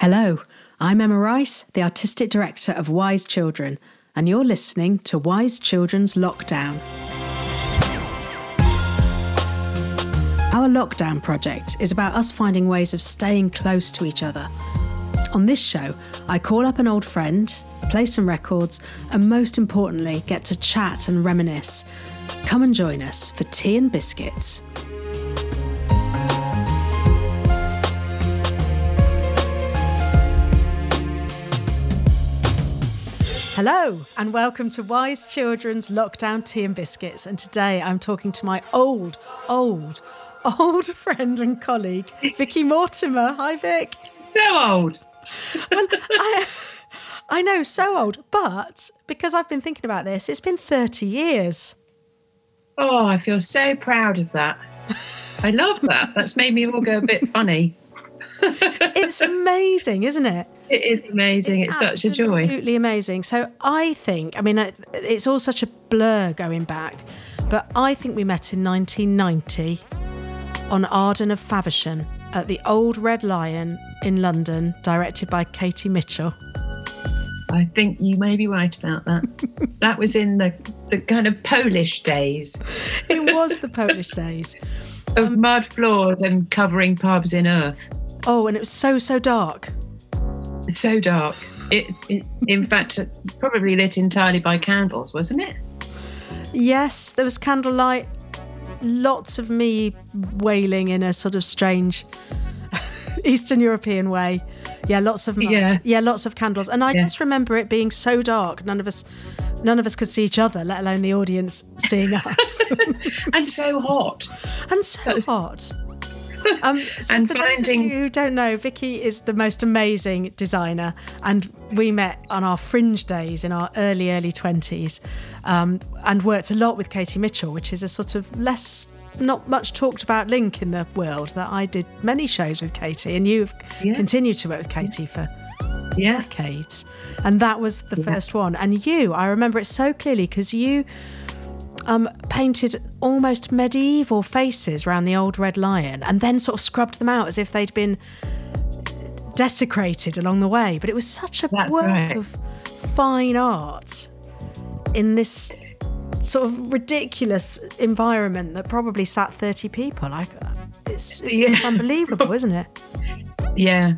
Hello, I'm Emma Rice, the Artistic Director of Wise Children, and you're listening to Wise Children's Lockdown. Our lockdown project is about us finding ways of staying close to each other. On this show, I call up an old friend, play some records, and most importantly, get to chat and reminisce. Come and join us for tea and biscuits. Hello, and welcome to Wise Children's Lockdown Tea and Biscuits. And today I'm talking to my old, old, old friend and colleague, Vicky Mortimer. Hi, Vic. So old. Well, I, I know, so old, but because I've been thinking about this, it's been 30 years. Oh, I feel so proud of that. I love that. That's made me all go a bit funny. It's amazing, isn't it? It is amazing. It's, such a joy. Absolutely amazing. So I think, I mean, uh, it's all such a blur going back, but I think we met in 1990 on Arden of Faversham at the Old Red Lion in London, directed by Katie Mitchell. I think you may be right about that. that was in the, the kind of Polish days It was the Polish days. of um, mud floors and covering pubs in earth. Oh, and it was so, so dark. So dark. It, it, in fact, probably lit entirely by candles, wasn't it? Yes, there was candlelight, lots of me wailing in a sort of strange Eastern European way. Yeah, lots of. Yeah. yeah, lots of candles, and I Yeah. just remember it being so dark. None of us, none of us could see each other, let alone the audience seeing us, And so hot. and so was- hot. Um, so And for those of you who don't know, Vicky is the most amazing designer, and we met on our fringe days in our early, early twenties, um, and worked a lot with Katie Mitchell, which is a sort of less, not much talked about link in the world. That I did many shows with Katie, and you've Yeah. continued to work with Katie for Yeah. decades, and that was the first one. And you, I remember it so clearly because you um, painted almost medieval faces around the old red lion, and then sort of scrubbed them out as if they'd been desecrated along the way. But it was such a That's work right. of fine art in this sort of ridiculous environment that probably sat 30 people. Like, it's, it's Yeah. unbelievable, isn't it? Yeah.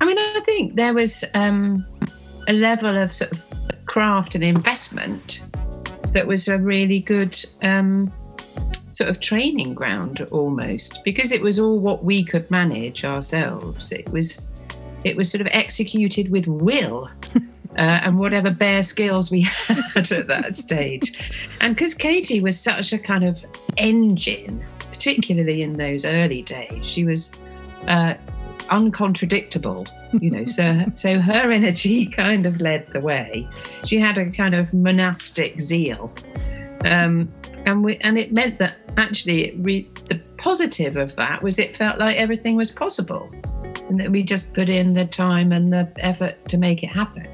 I mean, I think there was um, a level of sort of craft and investment that was a really good um, sort of training ground almost because it was all what we could manage ourselves. It was it was sort of executed with will. Uh, and whatever bare skills we had at that stage. And because Katie was such a kind of engine, particularly in those early days, she was uh, uncontradictable you know so so her energy kind of led the way. She had a kind of monastic zeal. Um and we and it meant that actually re, the positive of that was it felt like everything was possible and that we just put in the time and the effort to make it happen.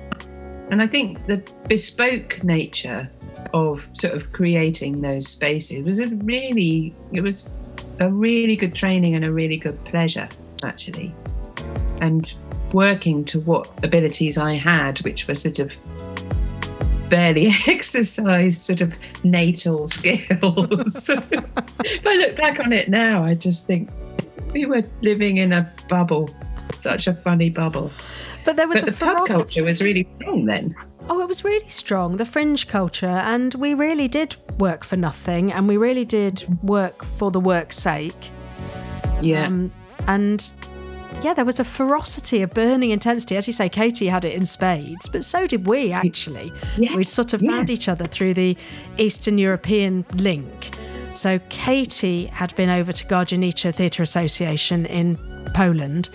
And i think the bespoke nature of sort of creating those spaces was a really it was a really good training and a really good pleasure actually. And working to what abilities I had, which were sort of barely exercised, sort of natal skills. if I look back on it now, I just think we were living in a bubble, such a funny bubble. But there was But a the pub culture was really strong then. Oh, it was really strong, the fringe culture, and we really did work for nothing, and we really did work for the work's sake. Yeah. Um, and yeah, there was a ferocity, a burning intensity. As you say, Katie had it in spades, but so did we actually. Yeah, We'd sort of yeah. found each other through the Eastern European link. So Katie had been over to Gardzienice Theatre Association in Poland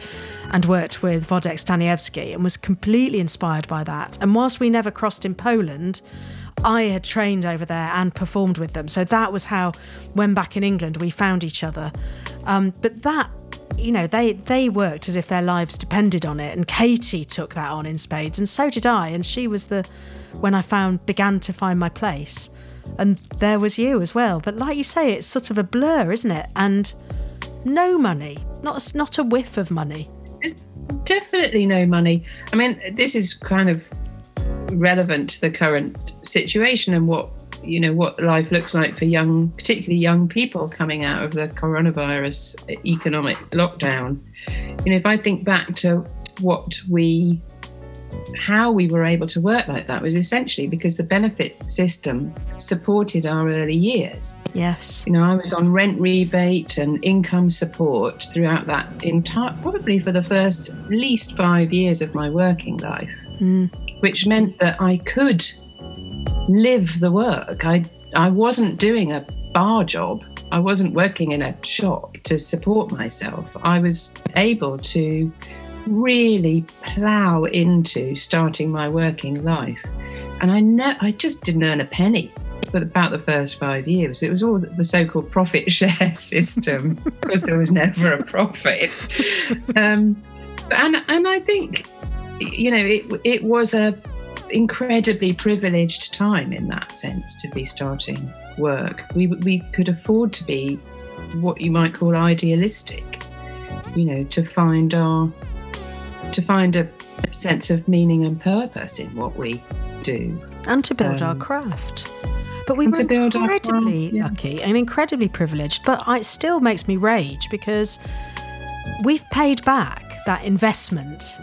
and worked with Włodek Staniewski and was completely inspired by that. And whilst we never crossed in Poland, I had trained over there and performed with them. So that was how, when back in England, we found each other. Um, but that, you know, they they worked as if their lives depended on it, and Katie took that on in spades, and so did I. And she was the when I found began to find my place, and there was you as well. But like you say, it's sort of a blur, isn't it? And no money, not not a whiff of money. definitely no money. I mean, this is kind of relevant to the current situation and what you know what life looks like for young, particularly young people coming out of the coronavirus economic lockdown. You know, if I think back to what we how we were able to work like that was essentially because the benefit system supported our early years. Yes. You know, I was on rent rebate and income support throughout that entire, probably for the first at least five years of my working life, mm. which meant that I could live the work. I, I wasn't doing a bar job. I wasn't working in a shop to support myself. I was able to really plow into starting my working life. And I ne- I just didn't earn a penny for about the first five years. It was all the so-called profit share system because there was never a profit. Um, and and I think you know it it was a incredibly privileged time in that sense to be starting work. We we could afford to be what you might call idealistic, you know, to find our to find a sense of meaning and purpose in what we do. And to build um, our craft. But we were incredibly yeah. lucky and incredibly privileged. But it still makes me rage because we've paid back that investment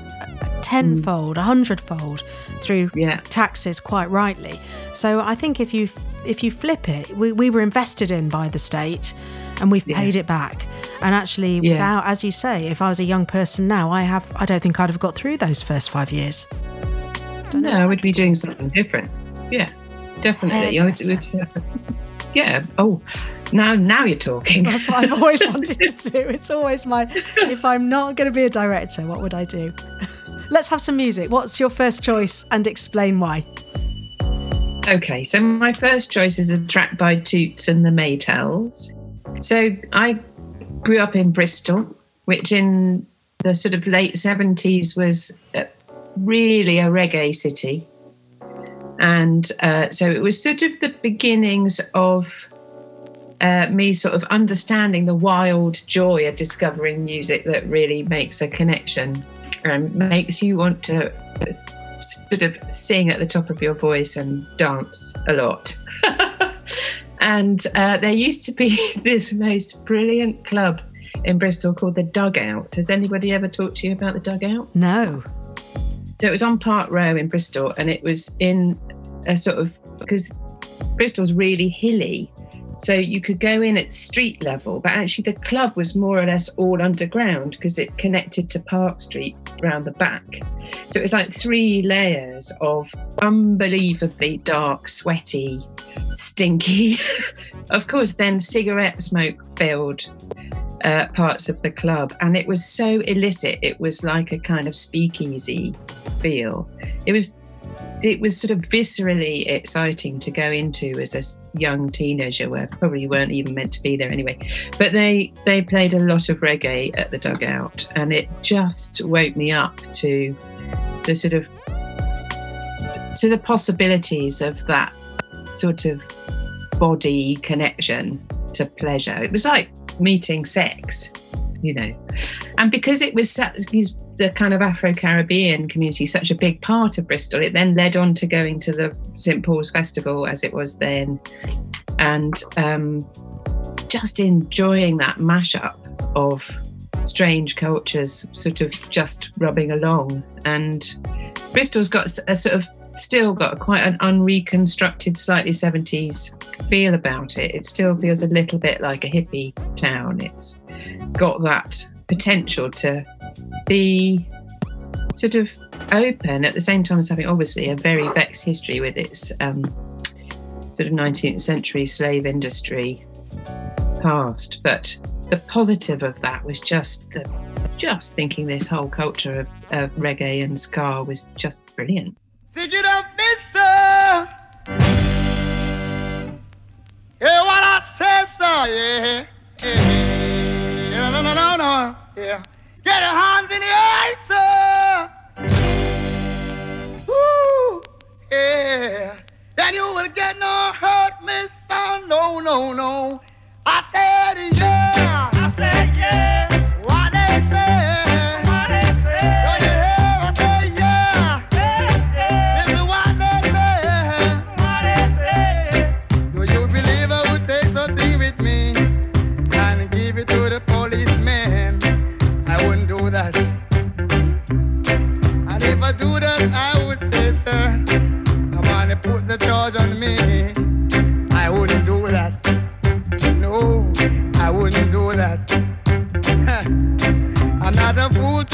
tenfold, a hundredfold through yeah. taxes, quite rightly. So I think if you if you flip it, we, we were invested in by the state and we've yeah. paid it back. And actually, yeah. without, as you say, if I was a young person now, I have, I don't think I'd have got through those first five years. Don't no, I would be doing something different. Yeah, definitely. Uh, yeah. Oh, now, now you're talking. That's what I've always wanted to do. It's always my. If I'm not going to be a director, what would I do? Let's have some music. What's your first choice, and explain why? Okay, so my first choice is a track by Toots and the Maytals. So I grew up in Bristol, which in the sort of late 70s was really a reggae city. And uh, so it was sort of the beginnings of uh, me sort of understanding the wild joy of discovering music that really makes a connection and makes you want to sort of sing at the top of your voice and dance a lot. And uh, there used to be this most brilliant club in Bristol called the Dugout. Has anybody ever talked to you about the Dugout? No. So it was on Park Row in Bristol, and it was in a sort of because Bristol's really hilly. So you could go in at street level, but actually the club was more or less all underground because it connected to Park Street round the back. So it was like three layers of unbelievably dark, sweaty, stinky, of course, then cigarette smoke filled uh, parts of the club. And it was so illicit. It was like a kind of speakeasy feel. It was it was sort of viscerally exciting to go into as a young teenager where probably weren't even meant to be there anyway but they they played a lot of reggae at the dugout and it just woke me up to the sort of to the possibilities of that sort of body connection to pleasure. It was like meeting sex, you know. And because it was the kind of Afro Caribbean community, such a big part of Bristol, it then led on to going to the St Paul's Festival as it was then, and um, just enjoying that mashup of strange cultures sort of just rubbing along. And Bristol's got a sort of still got quite an unreconstructed, slightly 70s feel about it. It still feels a little bit like a hippie town. It's got that potential to be sort of open at the same time as having obviously a very vexed history with its um, sort of 19th century slave industry past. But the positive of that was just the just thinking this whole culture of, of reggae and ska was just brilliant. Up, mister. Yeah, what I said, so, yeah. yeah. yeah. No, no, no, no, yeah. Get your hands in the air, sir. Woo, yeah. Then you will get no hurt, mister. No, no, no. I said, yeah.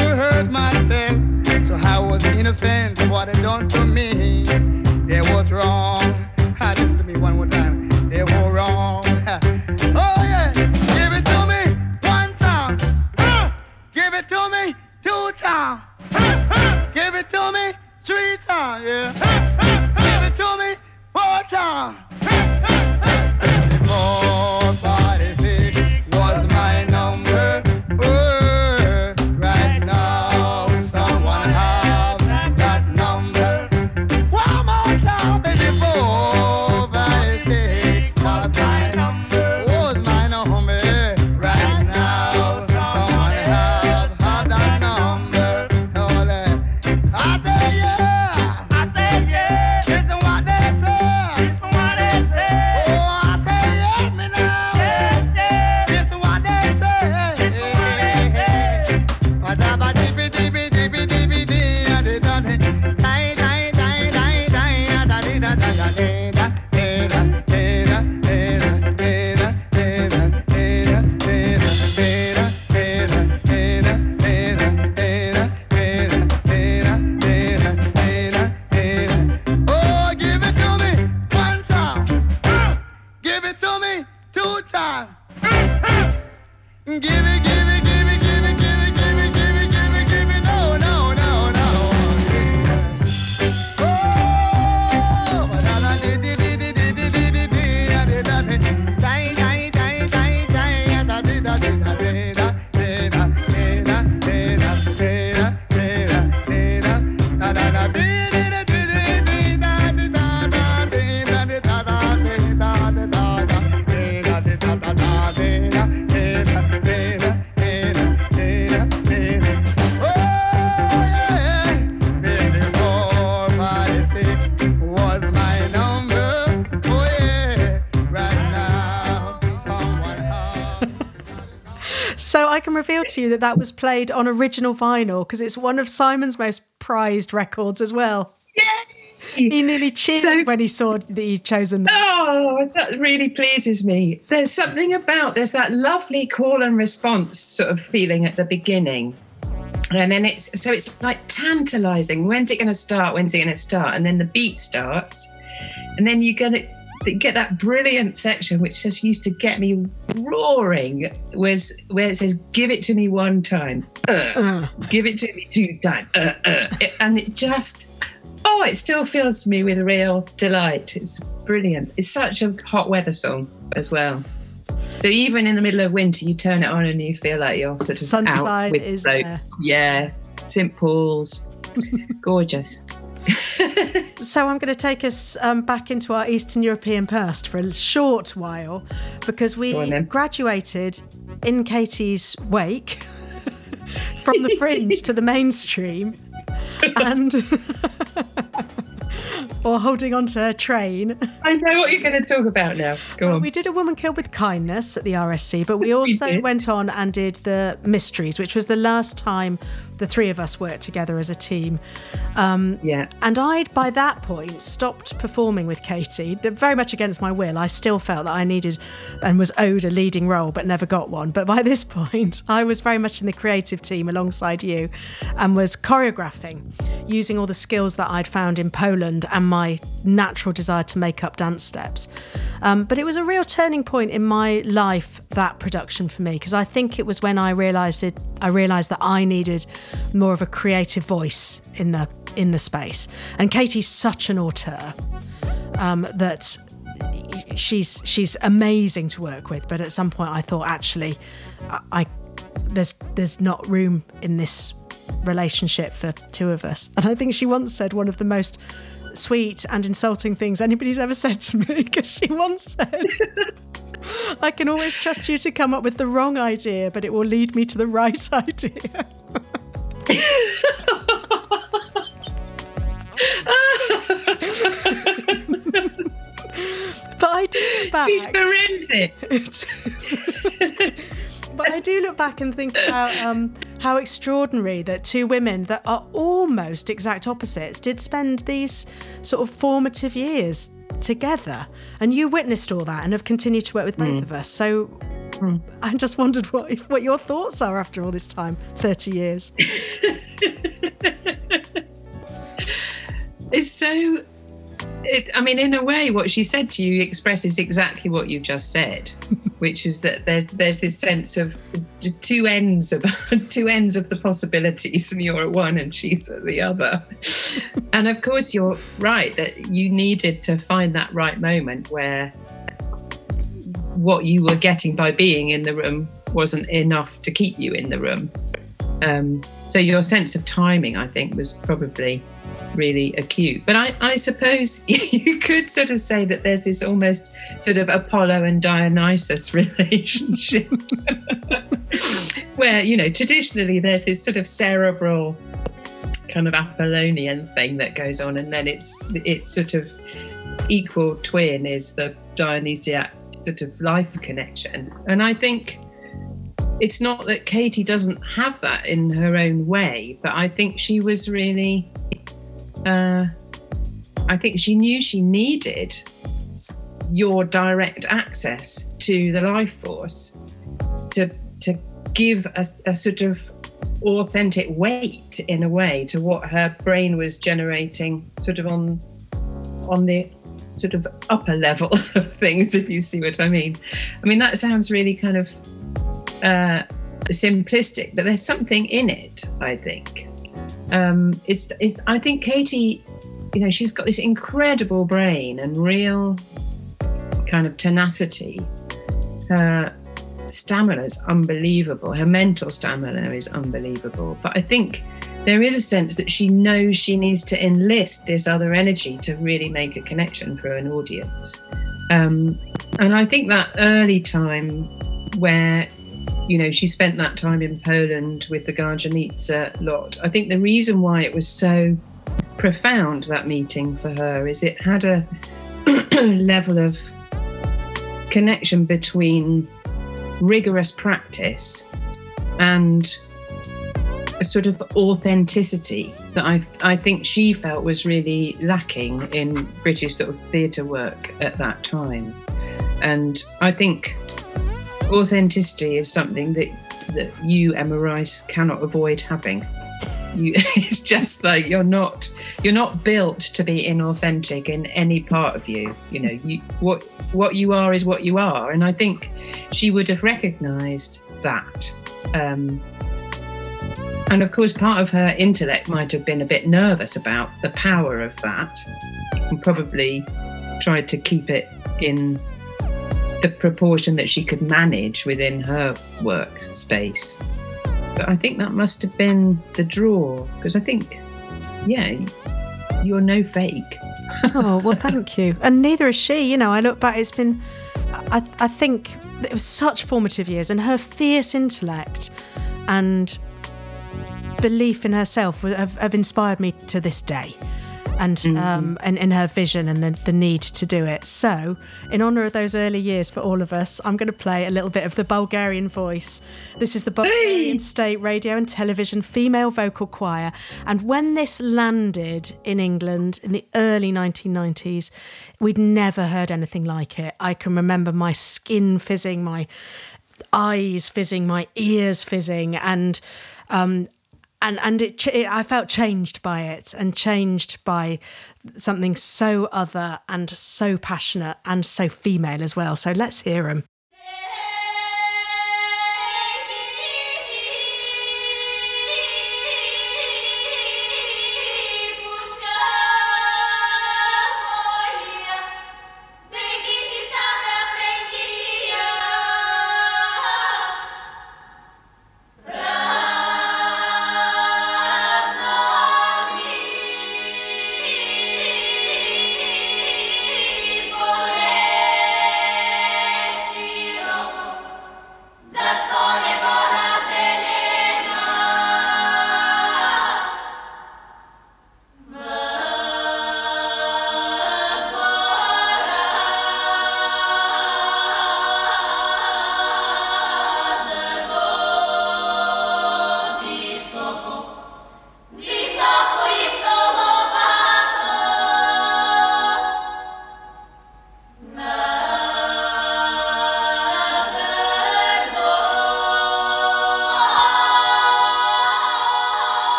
Hurt myself. So I was innocent of what they done to me. They was wrong. Listen to me one more time. They were wrong. Oh Give it, give it, I can reveal to you that that was played on original vinyl because it's one of Simon's most prized records as well. He nearly cheered So- when he saw that you'd chosen that. Oh, that really pleases me. There's something about there's that lovely call and response sort of feeling at the beginning. And then it's so it's like tantalizing. When's it going to start? When's it going to start? And then the beat starts, and then you're going to get that brilliant section, which just used to get me roaring. Was where it says, "Give it to me one time, uh, give it to me two times," uh, uh. It- and it just Oh, it still fills me with real delight. It's brilliant. It's such a hot weather song as well. So even in the middle of winter, you turn it on and you feel like you're sort of Sunshine out with is. Yeah, St Paul's, gorgeous. So I'm going to take us um, back into our Eastern European past for a short while because we on graduated in Katie's wake from the fringe to the mainstream and or holding onto a train. I know what you're going to talk about now. Go on. We did A Woman Killed with Kindness at the RSC, but we also did. went on and did The Mysteries, which was the last time the three of us worked together as a team. yeah. And I'd, by that point, stopped performing with Katie, very much against my will. I still felt that I needed and was owed a leading role, but never got one. But by this point, I was very much in the creative team alongside you and was choreographing, using all the skills that I'd found in Poland and my natural desire to make up dance steps. Um, but it was a real turning point in my life, that production for me, because I think it was when I realised it. I realised that I needed more of a creative voice in the in the space. And Katie's such an auteur um, that she's she's amazing to work with. But at some point, I thought actually, I, I there's there's not room in this relationship for two of us. And I think she once said one of the most sweet and insulting things anybody's ever said to me because she once said. I can always trust you to come up with the wrong idea, but it will lead me to the right idea. but I do look back. He's forensic. but I do look back and think about um, how extraordinary that two women that are almost exact opposites did spend these sort of formative years together. And you witnessed all that and have continued to work with both mm. of us. So mm. I just wondered what what your thoughts are after all this time, thirty years. It's so. It, I mean, in a way, what she said to you expresses exactly what you just said, which is that there's there's this sense of two ends of two ends of the possibilities, and you're at one and she's at the other. And of course, you're right that you needed to find that right moment where what you were getting by being in the room wasn't enough to keep you in the room. Um, so your sense of timing, I think, was probably really acute. But I, I suppose you could sort of say that there's this almost sort of Apollo and Dionysus relationship, where, you know, traditionally there's this sort of cerebral kind of Apollonian thing that goes on, and then it's it's sort of equal twin is the Dionysiac sort of life connection. And I think it's not that Katie doesn't have that in her own way, but I think she was really uh, I think she knew she needed your direct access to the life force to to give a, a sort of authentic weight in a way to what her brain was generating sort of on on the sort of upper level of things if you see what i mean. I mean that sounds really kind of uh, simplistic but there's something in it i think um, it's it's I think Katie, you know, she's got this incredible brain and real kind of tenacity. Her stamina is unbelievable. Her mental stamina is unbelievable. But I think there is a sense that she knows she needs to enlist this other energy to really make a connection for an audience. Um, and I think that early time where you know, she spent that time in Poland with the Gardzienice lot. I think the reason why it was so profound, that meeting for her, is it had a level of connection between rigorous practice and a sort of authenticity that I, I think she felt was really lacking in British sort of theatre work at that time. And I think authenticity is something that that you, Emma Rice, cannot avoid having. You, it's just like you're not you're not built to be inauthentic in any part of you. You know, you, what what you are is what you are, and I think she would have recognised that. Um, and of course, part of her intellect might have been a bit nervous about the power of that, and probably tried to keep it in the proportion that she could manage within her work space. But I think that must have been the draw because I think, yeah, you're no fake. oh well, thank you, and neither is she. You know, I look back; it's been, I, I think it was such formative years, and her fierce intellect and belief in herself have, have inspired me to this day and mm-hmm. um, and in her vision and the, the need to do it. So, in honour of those early years for all of us, I'm going to play a little bit of the Bulgarian voice. This is the Bulgarian hey. State Radio and Television Female Vocal Choir, and when this landed in England in the early 1990s, we'd never heard anything like it. I can remember my skin fizzing, my eyes fizzing, my ears fizzing, and um, and and it, it, I felt changed by it and changed by something so other and so passionate and so female as well. So let's hear them.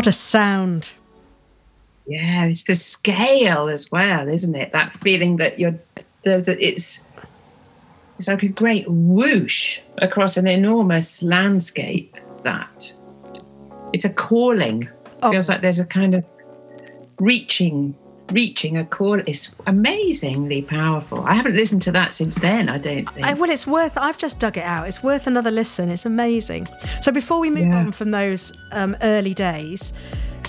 What a sound. Yeah, it's the scale as well, isn't it? That feeling that you're there's a, it's it's like a great whoosh across an enormous landscape. That it's a calling. Oh. Feels like there's a kind of reaching, reaching a call. is amazingly powerful. I haven't listened to that since then. I don't think. I, well, it's worth. I've just dug it out. It's worth another listen. It's amazing. So before we move Yeah. on from those um, early days,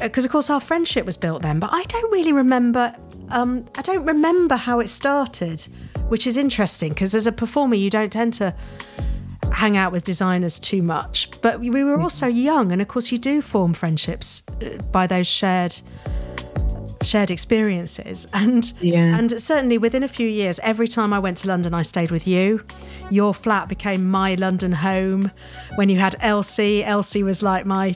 because of course our friendship was built then, but I don't really remember. Um, I don't remember how it started, which is interesting because as a performer, you don't tend to hang out with designers too much. But we were also young, and of course, you do form friendships uh, by those shared shared experiences and Yeah. and certainly within a few years every time I went to London I stayed with you your flat became my London home when you had Elsie Elsie was like my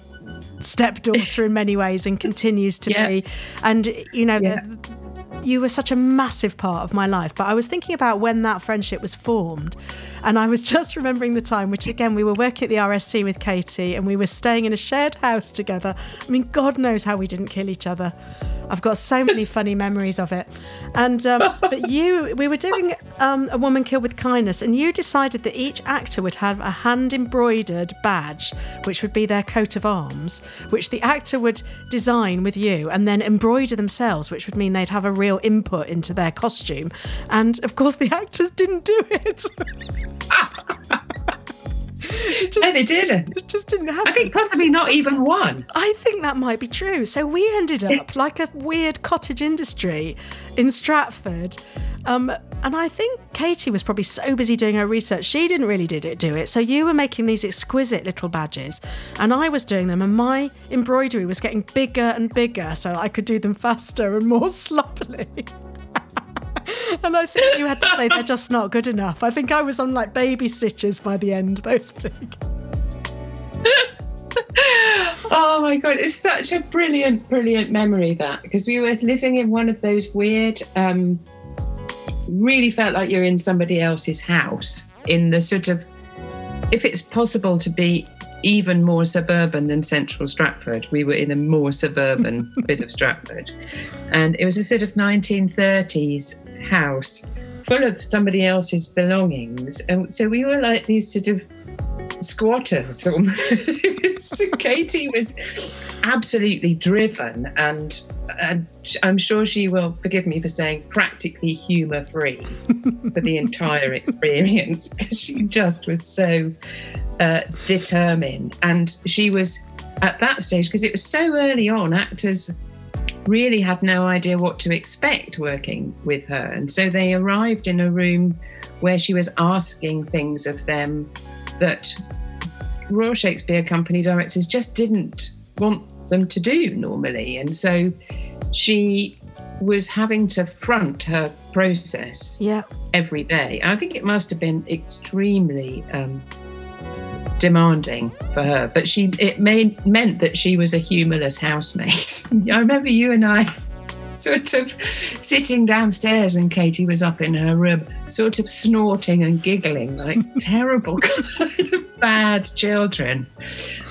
stepdaughter in many ways and continues to Yeah. be and you know Yeah. the- you were such a massive part of my life. But I was thinking about when that friendship was formed. And I was just remembering the time, which again, we were working at the RSC with Katie and we were staying in a shared house together. I mean, God knows how we didn't kill each other. I've got so many funny memories of it. And, um, but you, we were doing um, A Woman Killed with Kindness, and you decided that each actor would have a hand embroidered badge, which would be their coat of arms, which the actor would design with you and then embroider themselves, which would mean they'd have a real input into their costume. And of course, the actors didn't do it. no, they didn't. it just didn't happen. I think possibly not even one. I think that might be true. So we ended up like a weird cottage industry in Stratford. Um, and I think Katie was probably so busy doing her research, she didn't really did it, do it. So you were making these exquisite little badges, and I was doing them, and my embroidery was getting bigger and bigger so I could do them faster and more sloppily. and I think you had to say they're just not good enough. I think I was on like baby stitches by the end, those big. Oh my god, it's such a brilliant, brilliant memory that because we were living in one of those weird, um, really felt like you're in somebody else's house in the sort of, if it's possible to be even more suburban than central Stratford, we were in a more suburban bit of Stratford. And it was a sort of 1930s house full of somebody else's belongings. And so we were like these sort of squatters almost. Katie was absolutely driven and, and I'm sure she will forgive me for saying practically humor free for the entire experience because she just was so uh, determined and she was at that stage because it was so early on actors really had no idea what to expect working with her and so they arrived in a room where she was asking things of them that Royal Shakespeare Company directors just didn't want them to do normally. And so she was having to front her process Yeah. every day. I think it must have been extremely um, demanding for her, but she it made meant that she was a humorless housemate. I remember you and I sort of sitting downstairs when Katie was up in her room, sort of snorting and giggling like terrible kind of bad children,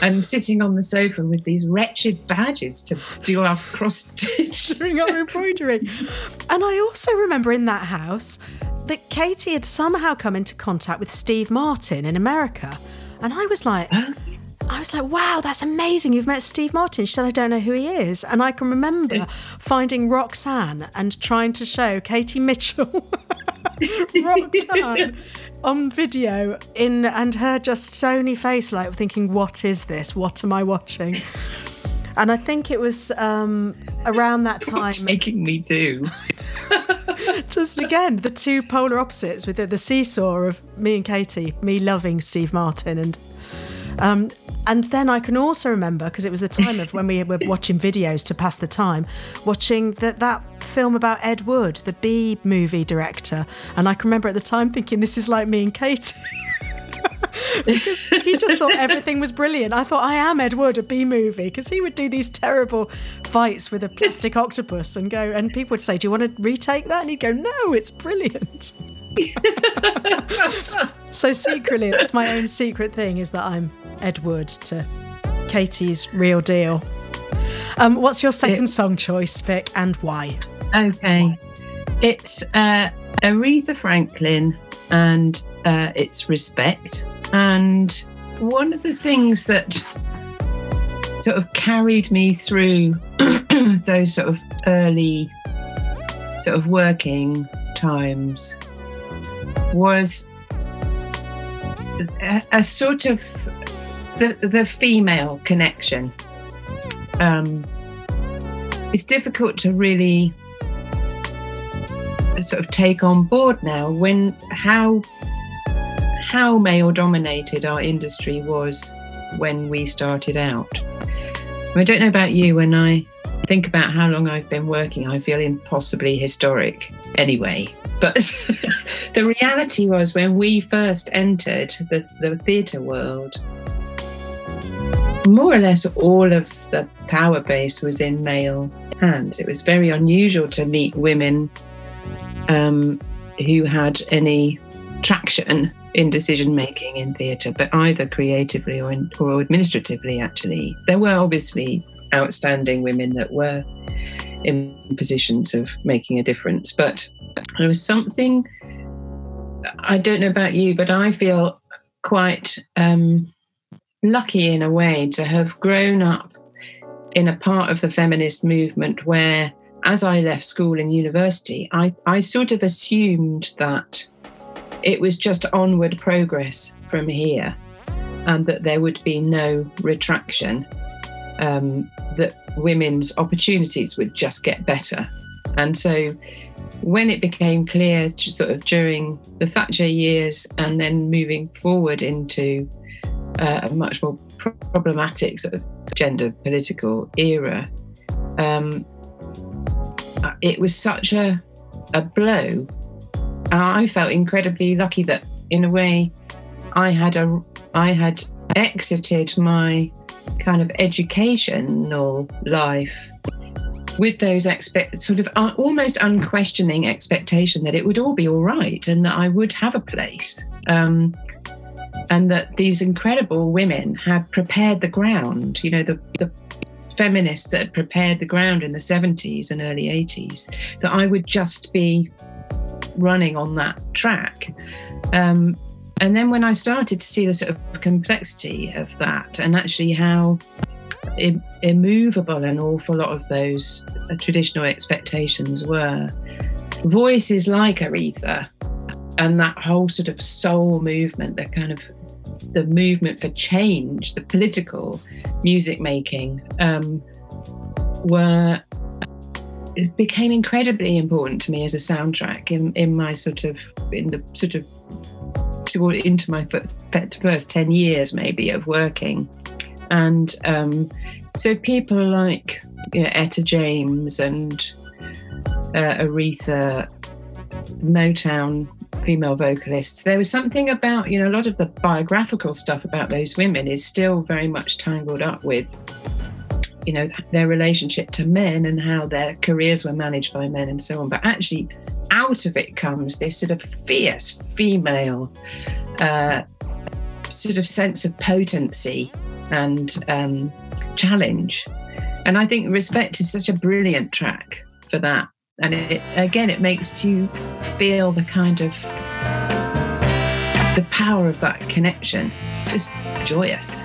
and sitting on the sofa with these wretched badges to do our cross stitching, our embroidery. And I also remember in that house that Katie had somehow come into contact with Steve Martin in America. And I was like, I was like, wow, that's amazing. You've met Steve Martin. She said, I don't know who he is. And I can remember finding Roxanne and trying to show Katie Mitchell Roxanne on video in and her just stony face, like thinking, what is this? What am I watching? And I think it was um, around that time Making me do. just again the two polar opposites with the, the seesaw of me and Katie, me loving Steve Martin and um and then I can also remember because it was the time of when we were watching videos to pass the time, watching that that film about Ed Wood, the B movie director, and I can remember at the time thinking this is like me and Katie. because he just thought everything was brilliant. I thought I am Ed Wood, a B movie, because he would do these terrible fights with a plastic octopus and go, and people would say, "Do you want to retake that?" And he'd go, "No, it's brilliant." so secretly, that's my own secret thing is that I'm Ed Wood to Katie's real deal. Um, what's your second it, song choice, Vic, and why? Okay. It's uh, Aretha Franklin and uh, it's Respect. And one of the things that sort of carried me through those sort of early sort of working times was a, a sort of the, the female connection. Um, it's difficult to really sort of take on board now when how how male dominated our industry was when we started out. I don't know about you when I think about how long I've been working, I feel impossibly historic anyway. But the reality was when we first entered the, the theatre world, more or less all of the power base was in male hands. It was very unusual to meet women um, who had any traction in decision making in theatre, but either creatively or, in, or administratively, actually. There were obviously outstanding women that were in positions of making a difference, but there was something, I don't know about you, but I feel quite um, lucky in a way to have grown up in a part of the feminist movement where, as I left school and university, I, I sort of assumed that it was just onward progress from here and that there would be no retraction, um, that women's opportunities would just get better. And so when it became clear, sort of during the Thatcher years and then moving forward into uh, a much more problematic sort of gender political era, um, it was such a, a blow. And I felt incredibly lucky that, in a way, I had a I had exited my kind of educational life with those expect sort of uh, almost unquestioning expectation that it would all be all right and that I would have a place. Um, and that these incredible women had prepared the ground, you know, the, the feminists that had prepared the ground in the 70s and early 80s, that I would just be running on that track. Um, and then when I started to see the sort of complexity of that and actually how immovable an awful lot of those traditional expectations were, voices like Aretha and that whole sort of soul movement, the kind of the movement for change, the political music making, um, were it became incredibly important to me as a soundtrack in, in my sort of in the sort of toward into my first, first 10 years maybe of working and um, so people like you know, Etta James and uh, Aretha Motown female vocalists. There was something about, you know, a lot of the biographical stuff about those women is still very much tangled up with, you know, their relationship to men and how their careers were managed by men and so on. But actually, out of it comes this sort of fierce female uh, sort of sense of potency and um, challenge. And I think Respect is such a brilliant track for that and it, again it makes you feel the kind of the power of that connection it's just joyous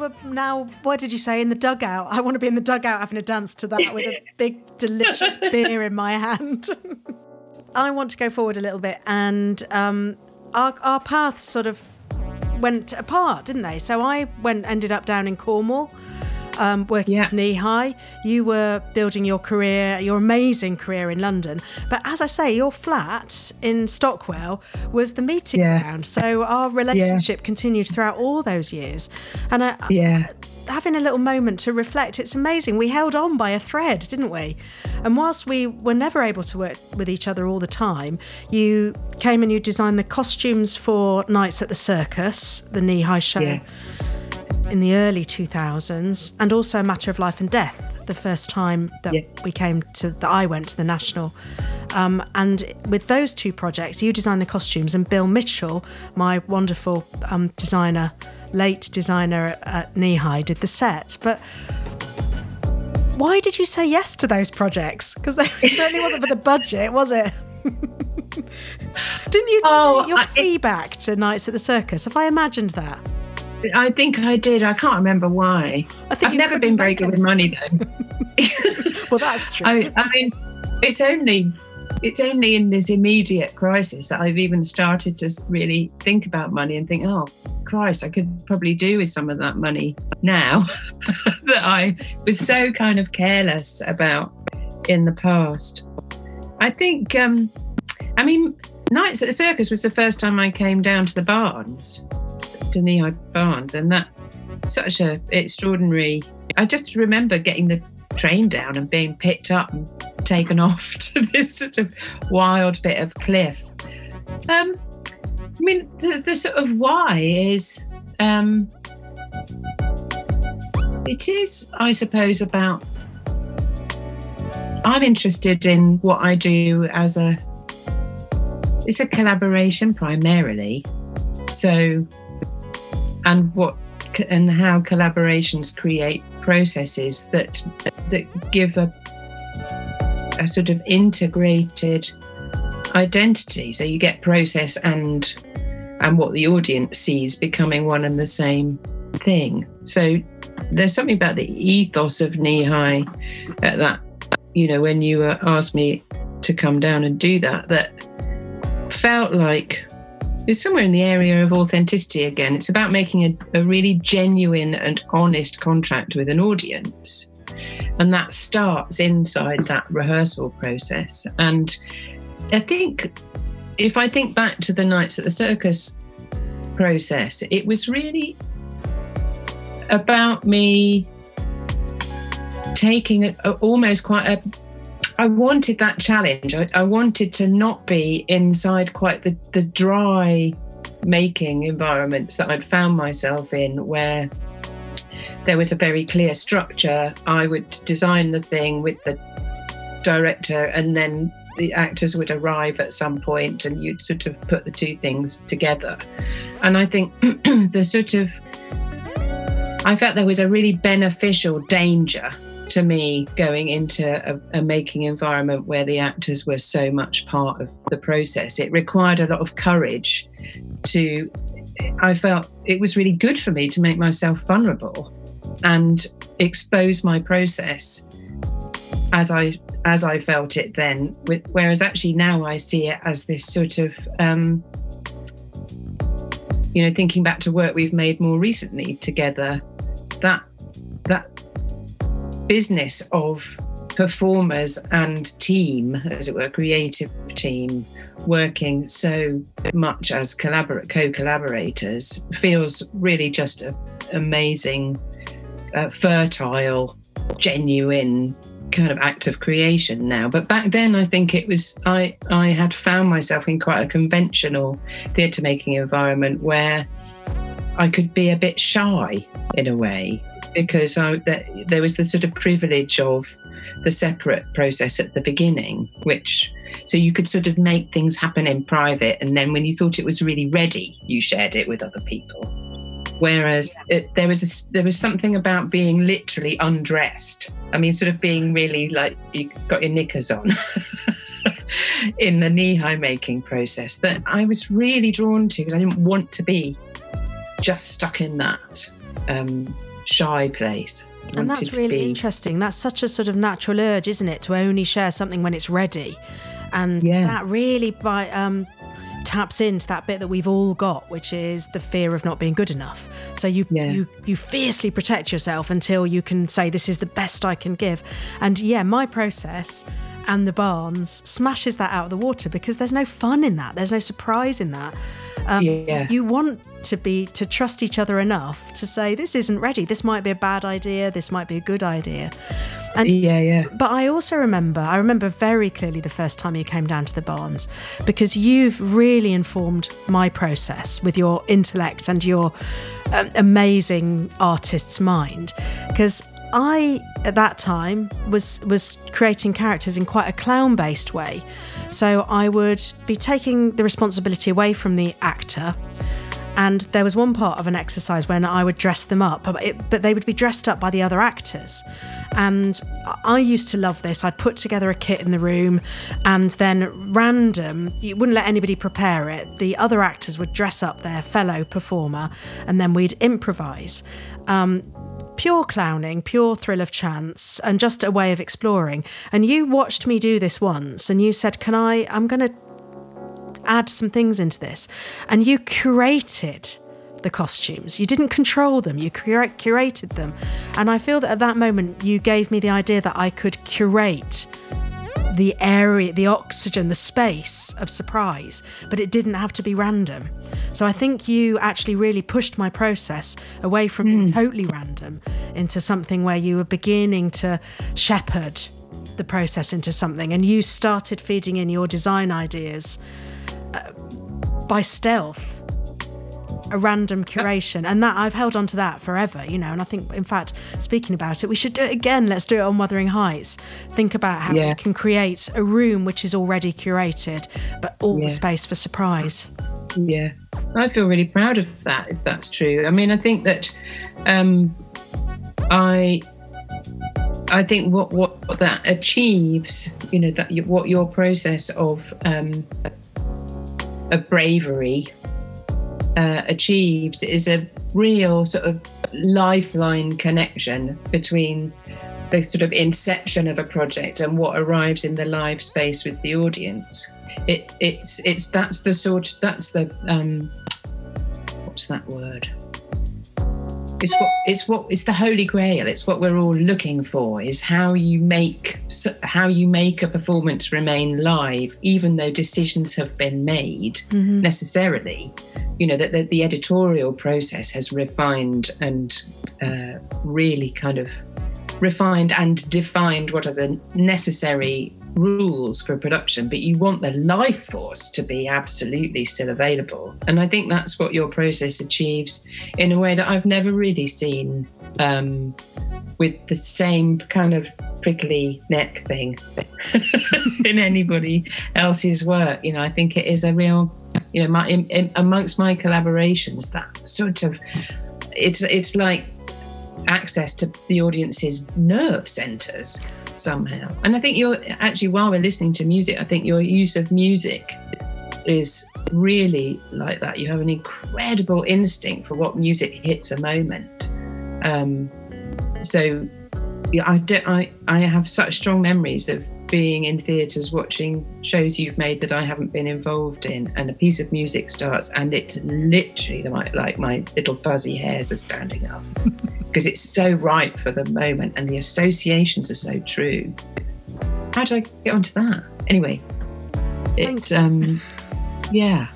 were now. What did you say in the dugout? I want to be in the dugout having a dance to that with a big, delicious beer in my hand. I want to go forward a little bit, and um, our our paths sort of went apart, didn't they? So I went ended up down in Cornwall um, working Yeah. Kneehigh. You were building your career, your amazing career in London. But as I say, your flat in Stockwell was the meeting Yeah. ground. So our relationship continued throughout all those years. And I, Yeah. having a little moment to reflect, it's amazing. We held on by a thread, didn't we? And whilst we were never able to work with each other all the time, you came and you designed the costumes for Nights at the Circus, the Kneehigh show Yeah. In the early 2000s, and also A Matter of Life and Death, the first time that Yeah. we came to, that I went to the National. Um, and with those two projects, you designed the costumes, and Bill Mitchell, my wonderful um, designer, late designer at Kneehigh, did the set. But why did you say yes to those projects? Because it certainly wasn't for the budget, was it? Didn't you Oh, your I- feedback to Nights at the Circus? Have I imagined that? I think I did. I can't remember why. I think I've never been very good with money though. Well, that's true. I, I mean, it's only it's only in this immediate crisis that I've even started to really think about money and think, oh Christ, I could probably do with some of that money now that I was so kind of careless about in the past. I think, um, I mean, Nights at the Circus was the first time I came down to the Barns, to Knee Barns, and that such a extraordinary. I just remember getting the train down and being picked up and taken off to this sort of wild bit of cliff. Um, I mean, the, the sort of why is um, it is, I suppose, about. I'm interested in what I do as a. It's a collaboration primarily, so, and what and how collaborations create processes that that give a a sort of integrated identity. So you get process and and what the audience sees becoming one and the same thing. So there's something about the ethos of Kneehigh at that, you know, when you uh, asked me to come down and do that, that felt like it's somewhere in the area of authenticity again. It's about making a, a really genuine and honest contract with an audience. And that starts inside that rehearsal process. And I think if I think back to the nights at the circus process, it was really about me taking a, a- almost quite a I wanted that challenge. I, I wanted to not be inside quite the, the dry making environments that I'd found myself in, where there was a very clear structure. I would design the thing with the director, and then the actors would arrive at some point, and you'd sort of put the two things together. And I think the sort of I felt there was a really beneficial danger to me going into a, a making environment where the actors were so much part of the process. It required a lot of courage to, I felt it was really good for me to make myself vulnerable and expose my process as I as I felt it then. Whereas actually now I see it as this sort of um, you know, thinking back to work we've made more recently together, that that business of performers and team, as it were, creative team, working so much as collabor- co-collaborators feels really just a amazing, uh, fertile, genuine kind of act of creation now. But back then, I think it was I I had found myself in quite a conventional theatre making environment where I could be a bit shy in a way because I, that, there was the sort of privilege of the separate process at the beginning, which so you could sort of make things happen in private, and then when you thought it was really ready, you shared it with other people. Whereas it, there was a there was something about being literally undressed. I mean, sort of being really like you got your knickers on in the Kneehigh making process that I was really drawn to because I didn't want to be just stuck in that. um, shy place. And that's really interesting. That's such a sort of natural urge, isn't it, to only share something when it's ready, and Yeah. that really by, um, taps into that bit that we've all got, which is the fear of not being good enough. So you Yeah. you you fiercely protect yourself until you can say this is the best I can give. And yeah, my process and the Barns smashes that out of the water because there's no fun in that. There's no surprise in that. Um, Yeah. You want to be to trust each other enough to say this isn't ready. This might be a bad idea. This might be a good idea. And Yeah, yeah. but I also remember, I remember very clearly the first time you came down to the barns because you've really informed my process with your intellect and your um, amazing artist's mind. Because I, at that time, was was creating characters in quite a clown-based way. So I would be taking the responsibility away from the actor and there was one part of an exercise when I would dress them up, but, it, but they would be dressed up by the other actors. And I used to love this. I'd put together a kit in the room, and then random, you wouldn't let anybody prepare it. The other actors would dress up their fellow performer, and then we'd improvise. Um, pure clowning, pure thrill of chance, and just a way of exploring. And you watched me do this once, and you said, "Can I? I'm going to add some things into this. And you curated the costumes. You didn't control them, you cura- curated them. And I feel that at that moment, you gave me the idea that I could curate the area, the oxygen, the space of surprise, but it didn't have to be random. So I think you actually really pushed my process away from being hmm. totally random into something where you were beginning to shepherd the process into something and you started feeding in your design ideas uh, by stealth a random curation and that I've held on to that forever you know and I think in fact speaking about it we should do it again let's do it on Wuthering Heights think about how Yeah. we can create a room which is already curated but all Yeah. the space for surprise Yeah, I feel really proud of that. If that's true, I mean, I think that um, I, I think what what that achieves, you know, that what your process of um, of bravery uh, achieves is a real sort of lifeline connection between the sort of inception of a project and what arrives in the live space with the audience. It, it's it's that's the sort that's the um, what's that word? It's what it's what it's the holy grail. It's what we're all looking for. Is how you make how you make a performance remain live, even though decisions have been made necessarily. You know that the, the editorial process has refined and uh, really kind of refined and defined what are the necessary rules for production, but you want the life force to be absolutely still available. And I think that's what your process achieves in a way that I've never really seen um, with the same kind of prickly neck thing in anybody else's work. You know, I think it is a real, you know, my, in, in, amongst my collaborations, that sort of, it's it's like access to the audience's nerve centers somehow. And I think you're actually, while we're listening to music, I think your use of music is really like that. You have an incredible instinct for what music hits a moment. Um, so yeah, I, do, I, I have such strong memories of being in theatres watching shows you've made that I haven't been involved in, and a piece of music starts, and it's literally like, like my little fuzzy hairs are standing up because it's so right for the moment, and the associations are so true. How did I get onto that? Anyway, it's um, yeah,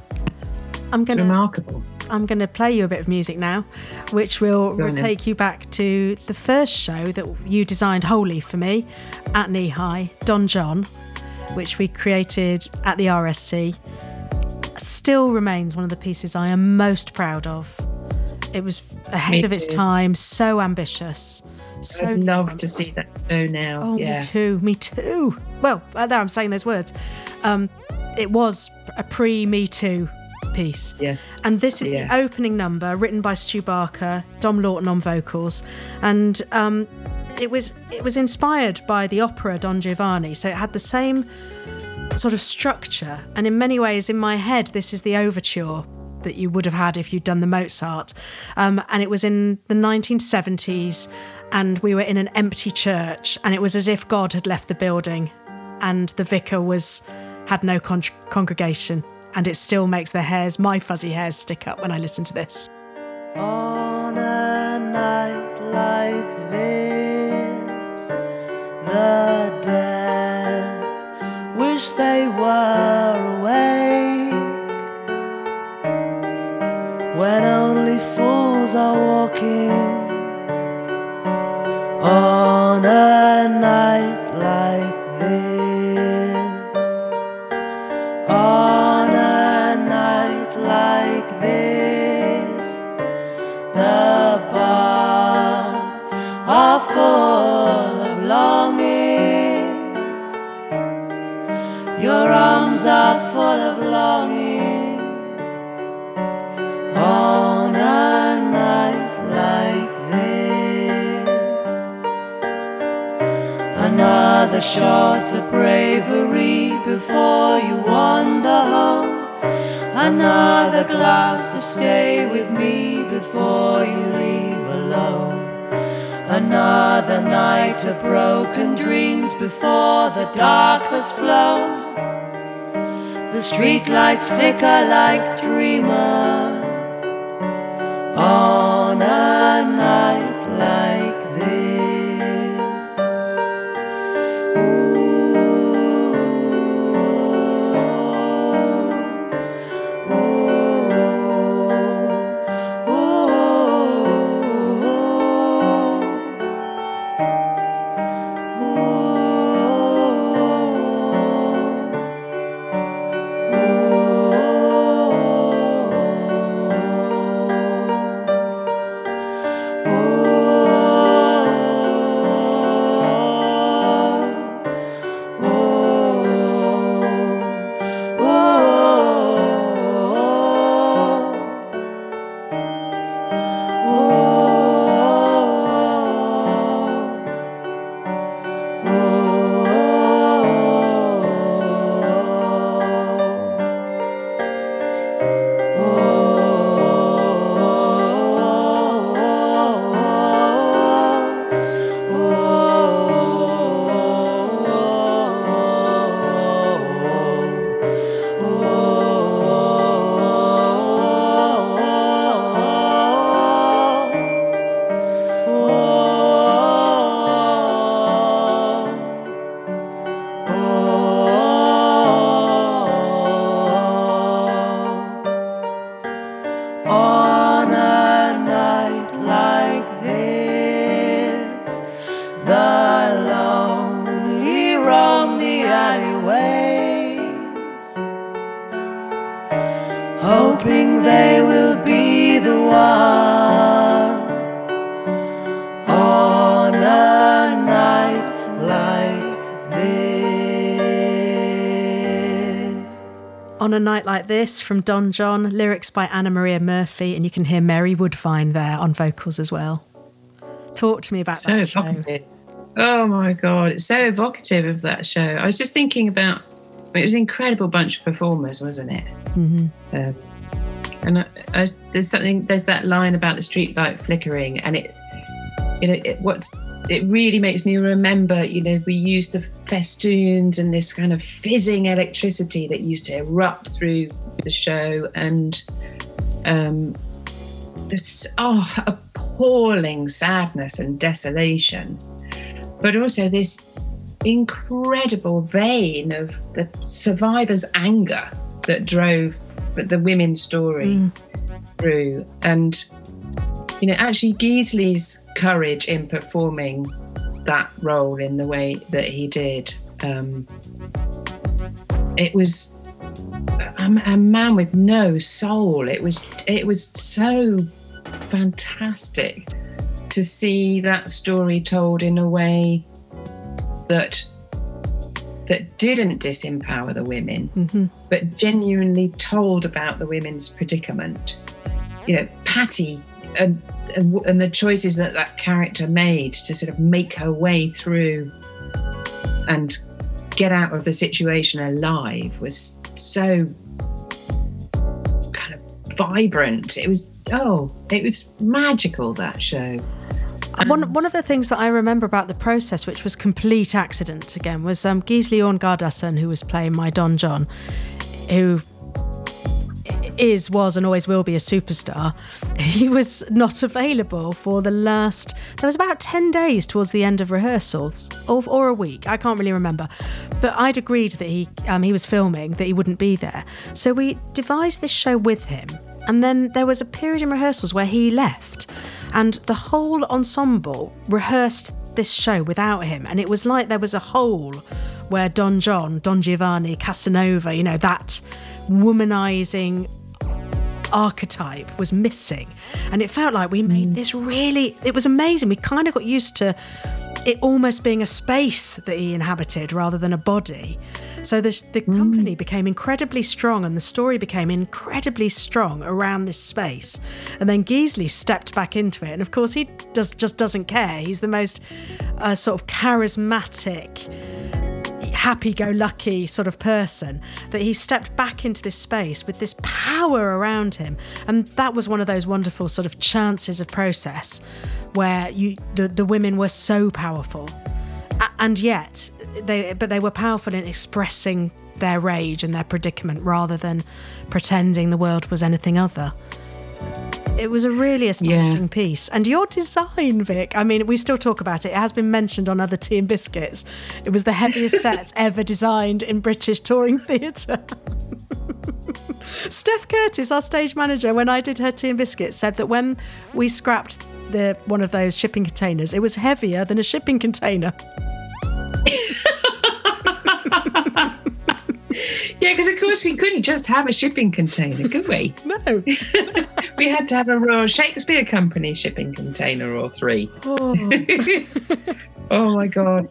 I'm gonna remarkable. I'm gonna play you a bit of music now, which will, Go will on take you back to the first show that you designed wholly for me at Kneehigh, Don John, which we created at the RSC. Still remains one of the pieces I am most proud of. It was ahead Me of its too. time, so ambitious. So I'd love to see that show now. Oh, yeah. me too. Me too. Well, uh, there I'm saying those words. Um, it was a pre Me Too piece. Yeah. And this is Yeah. the opening number written by Stu Barker, Dom Lawton on vocals, and um, it was it was inspired by the opera Don Giovanni. So it had the same sort of structure, and in many ways, in my head, this is the overture that you would have had if you'd done the Mozart. Um, and it was in the 1970s, and we were in an empty church, and it was as if God had left the building, and the vicar was had no con- congregation, and it still makes the hairs, my fuzzy hairs, stick up when I listen to this. On a night like this, the dead wish they were awake. When only fools are walking. Are full of longing. On a night like this. Another shot of bravery before you wander home. Another glass of stay with me before you leave alone. Another night of broken dreams before the dark has flown. Streetlights flicker like dreamers this from Don John, lyrics by Anna Maria Murphy, and you can hear Mary Woodvine there on vocals as well. Talk to me about so that show. evocative. Oh my god, it's so evocative of that show. I was just thinking about it was an incredible bunch of performers, wasn't it? Mm-hmm. Uh, and I, I there's something there's that line about the streetlight flickering, and it you know it, what's it really makes me remember. You know, we used the festoons and this kind of fizzing electricity that used to erupt through the show, and um, it's oh appalling sadness and desolation. But also this incredible vein of the survivor's anger that drove the- women's story through. And you know actually Gisli's courage in performing that role in the way that he did um, it was a, a man with no soul it was it was so fantastic to see that story told in a way that that didn't disempower the women, mm-hmm. but genuinely told about the women's predicament. You know, Patty and, and, and the choices that that character made to sort of make her way through and get out of the situation alive was so kind of vibrant. It was oh, it was magical that show. One, one of the things that I remember about the process, which was complete accident again, was um, Gisli Orn Gardarsson, who was playing my Don John, who is, was, and always will be a superstar. He was not available for the last. There was about ten days towards the end of rehearsals, or, or a week. I can't really remember, but I'd agreed that he um, he was filming that he wouldn't be there. So we devised this show with him, and then there was a period in rehearsals where he left, and the whole ensemble rehearsed this show without him, and it was like there was a hole where Don John, Don Giovanni, Casanova, you know that womanizing archetype was missing. And it felt like we made this really, it was amazing. We kind of got used to it almost being a space that he inhabited rather than a body. So the, the company became incredibly strong and the story became incredibly strong around this space. And then Gisli stepped back into it. And of course, he does, just doesn't care. He's the most uh, sort of charismatic, happy go lucky sort of person that he stepped back into this space with this power around him. And that was one of those wonderful sort of chances of process where you the, the women were so powerful. And yet they but they were powerful in expressing their rage and their predicament rather than pretending the world was anything other it was a really astonishing Yeah. piece. And your design, Vic, I mean, we still talk about it. It has been mentioned on other Tea and Biscuits. It was the heaviest set ever designed in British touring theatre. Steph Curtis, our stage manager, when I did her Tea and Biscuits, said that when we scrapped the one of those shipping containers, it was heavier than a shipping container. Yeah, because of course we couldn't just have a shipping container, could we? No. We had to have a Royal Shakespeare Company shipping container or three. Oh. oh my god!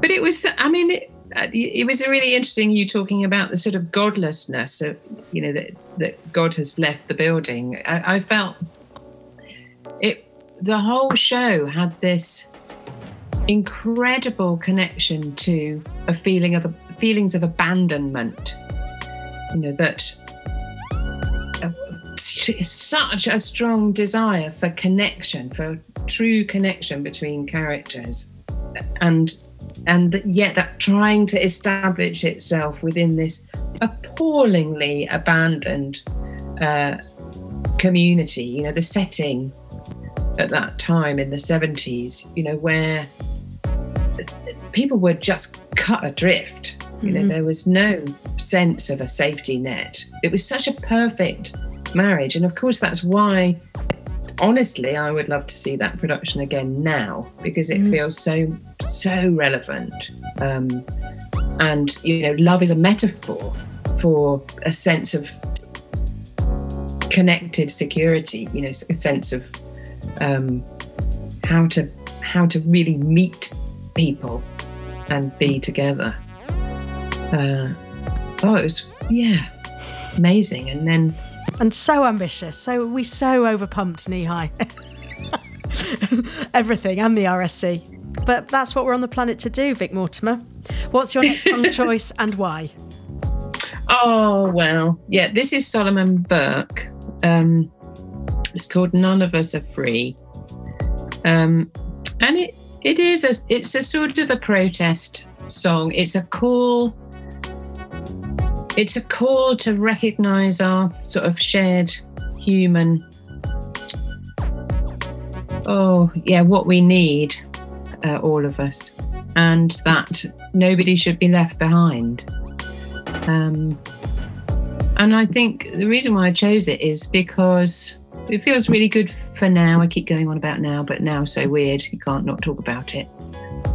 But it was. I mean, it, uh, it was really interesting. You talking about the sort of godlessness of you know that that God has left the building. I, I felt it. The whole show had this incredible connection to a feeling of feelings of abandonment. You know that uh, such a strong desire for connection, for true connection between characters, and and yet that trying to establish itself within this appallingly abandoned uh, community. You know, the setting at that time in the seventies. You know, where people were just cut adrift. You know, there was no sense of a safety net. It was such a perfect marriage. And of course, that's why, honestly, I would love to see that production again now because it feels so, so relevant. Um, and, you know, love is a metaphor for a sense of connected security, you know, a sense of um, how to how to really meet people and be together. Uh, oh, it was yeah, amazing. And then and so ambitious. So we so overpumped Kneehigh. Everything and the RSC. But that's what we're on the planet to do, Vic Mortimer. What's your next song choice and why? oh well, yeah, this is Solomon Burke. Um, it's called "None of Us Are Free," um, and it it is a it's a sort of a protest song. It's a call. It's a call to recognise our sort of shared human. Oh yeah, what we need, uh, all of us, and that nobody should be left behind. Um, and I think the reason why I chose it is because it feels really good for now. I keep going on about now, but now so weird. You can't not talk about it.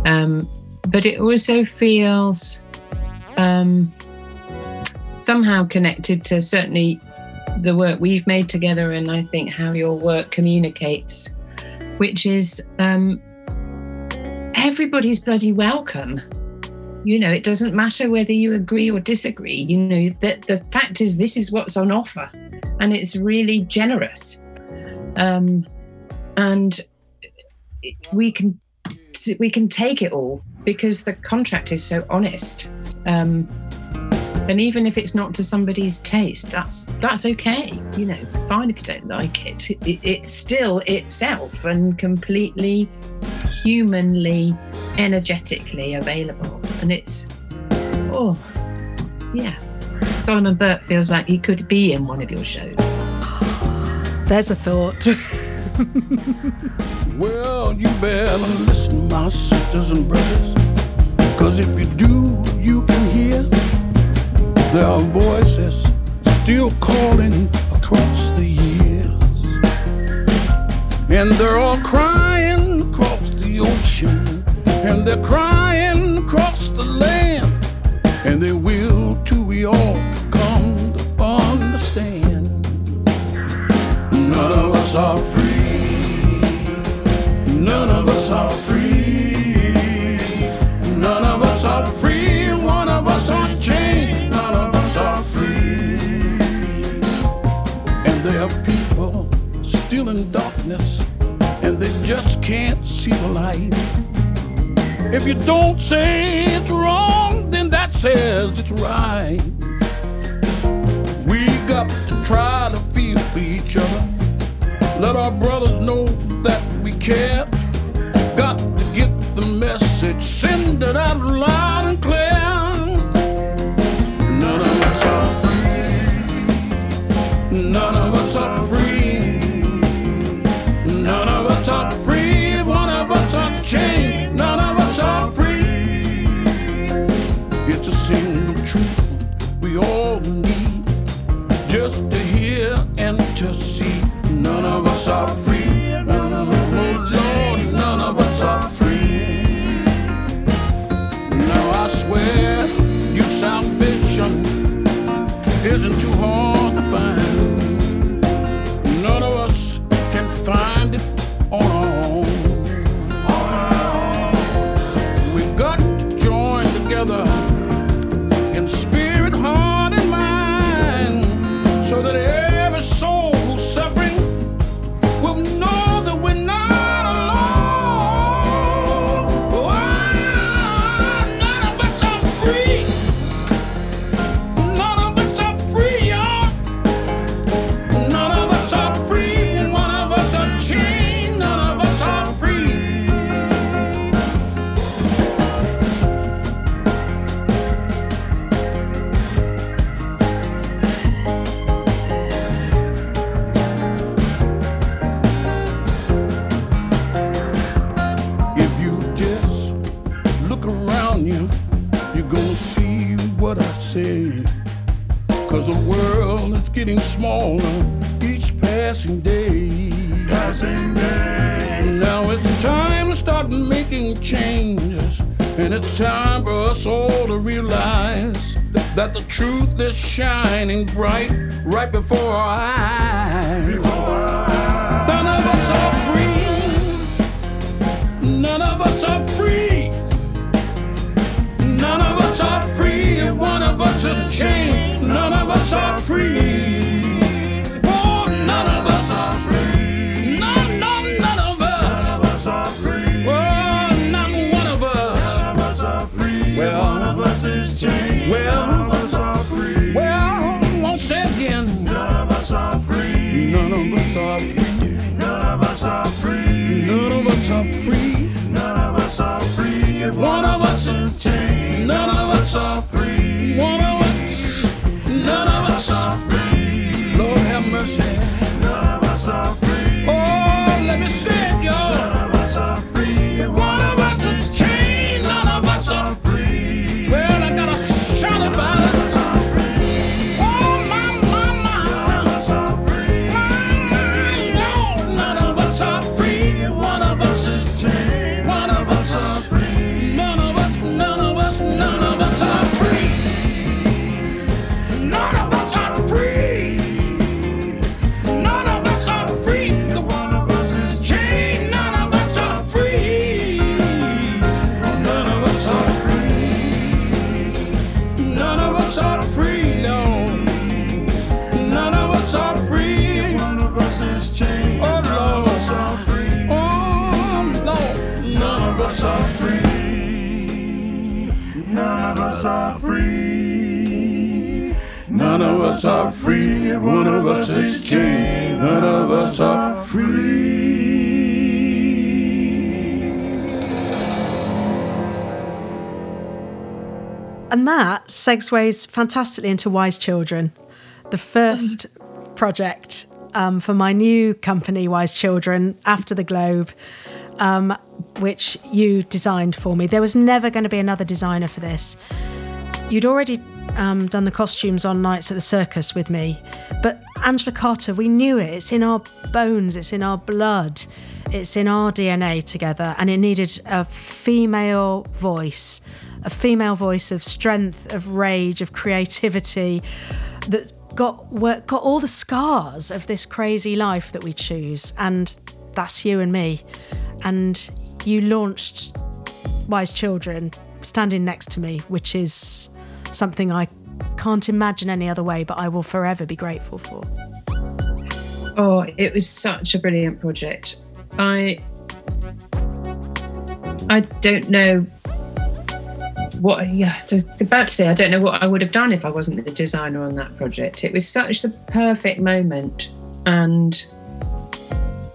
Um, but it also feels um, somehow connected to certainly the work we've made together, and I think how your work communicates, which is um, everybody's bloody welcome. You know it doesn't matter whether you agree or disagree. You know that the fact is this is what's on offer and it's really generous. Um and we can we can take it all because the contract is so honest. Um and even if it's not to somebody's taste, that's that's okay. You know, fine if you don't like it. it it's still itself and completely humanly, energetically available. And it's oh yeah. Solomon Burke feels like he could be in one of your shows. There's a thought. well, you better listen, my sisters and brothers, because if you do, you there are voices still calling across the years, and they're all crying across the ocean, and they're crying across the land, and they will till we all come to understand. None of us are free. None of us are free. None of us are free. in darkness and they just can't see the light. If you don't say it's wrong, then that says it's right. We got to try to feel for each other. Let our brothers know that we care. Got to get the message, send it out loud and clear. fine. that the truth is shining bright. And that segues fantastically into Wise Children, the first project um, for my new company, Wise Children, after the Globe, um, which you designed for me. There was never going to be another designer for this. You'd already um, done the costumes on Nights at the Circus with me, but Angela Carter, we knew it. It's in our bones, it's in our blood, it's in our DNA together, and it needed a female voice, a female voice of strength, of rage, of creativity that's got got all the scars of this crazy life that we choose, and that's you and me. And you launched Wise Children standing next to me, which is something I can't imagine any other way, but I will forever be grateful for. Oh, it was such a brilliant project. I I don't know what yeah, just about to say I don't know what I would have done if I wasn't the designer on that project. It was such the perfect moment and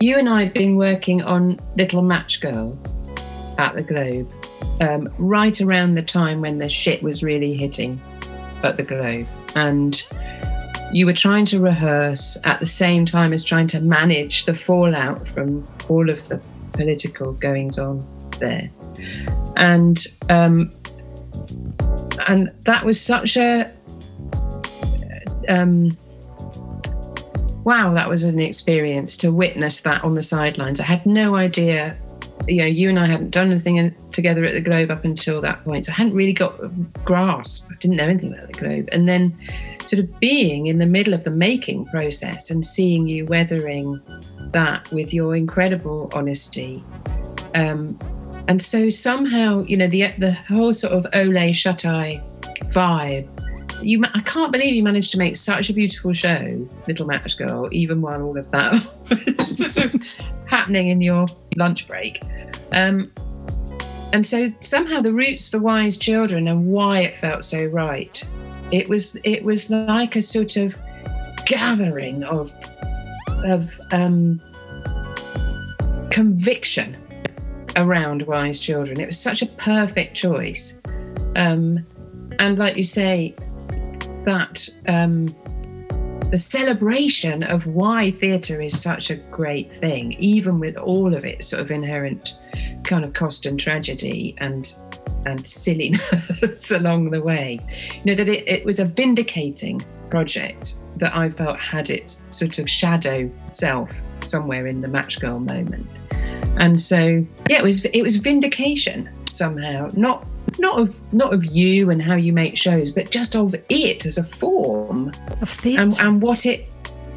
you and I have been working on Little Match Girl at the Globe um, right around the time when the shit was really hitting at the Globe. And you were trying to rehearse at the same time as trying to manage the fallout from all of the political goings on there. And um, and that was such a um, wow, that was an experience to witness that on the sidelines. I had no idea, you know, you and I hadn't done anything in- together at the Globe up until that point. So I hadn't really got a grasp. I didn't know anything about the Globe. And then sort of being in the middle of the making process and seeing you weathering that with your incredible honesty. Um, and so somehow, you know, the the whole sort of Ole Shut Eye vibe you I can't believe you managed to make such a beautiful show, Little Match Girl, even while all of that was sort of happening in your lunch break. Um, and so somehow the roots for Wise Children and why it felt so right. It was it was like a sort of gathering of of um, conviction around Wise Children. It was such a perfect choice. Um, and like you say, that um, the celebration of why theatre is such a great thing, even with all of its sort of inherent kind of cost and tragedy and and silliness along the way. You know that it, it was a vindicating project that I felt had its sort of shadow self somewhere in the match girl moment. And so yeah, it was it was vindication somehow, not not of not of you and how you make shows, but just of it as a form Of theatre. and, and what it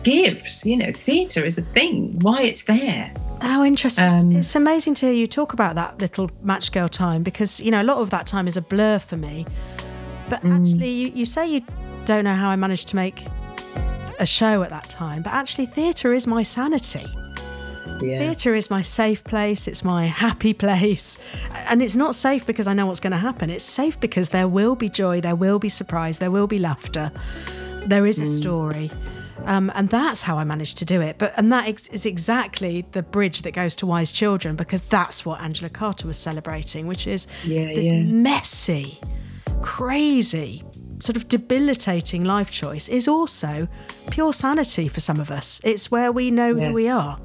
gives. You know, theatre is a thing, why it's there. How interesting. Um, it's amazing to hear you talk about that little match girl time because, you know, a lot of that time is a blur for me. But Mm. actually, you, you say you don't know how I managed to make a show at that time, but actually, theatre is my sanity. Yeah. Theatre is my safe place, it's my happy place. And it's not safe because I know what's going to happen. It's safe because there will be joy, there will be surprise, there will be laughter. There is a story. Um, and that's how I managed to do it. But and that ex- is exactly the bridge that goes to Wise Children because that's what Angela Carter was celebrating, which is Yeah, this yeah. messy, crazy, sort of debilitating life choice is also pure sanity for some of us. It's where we know Yeah. who we are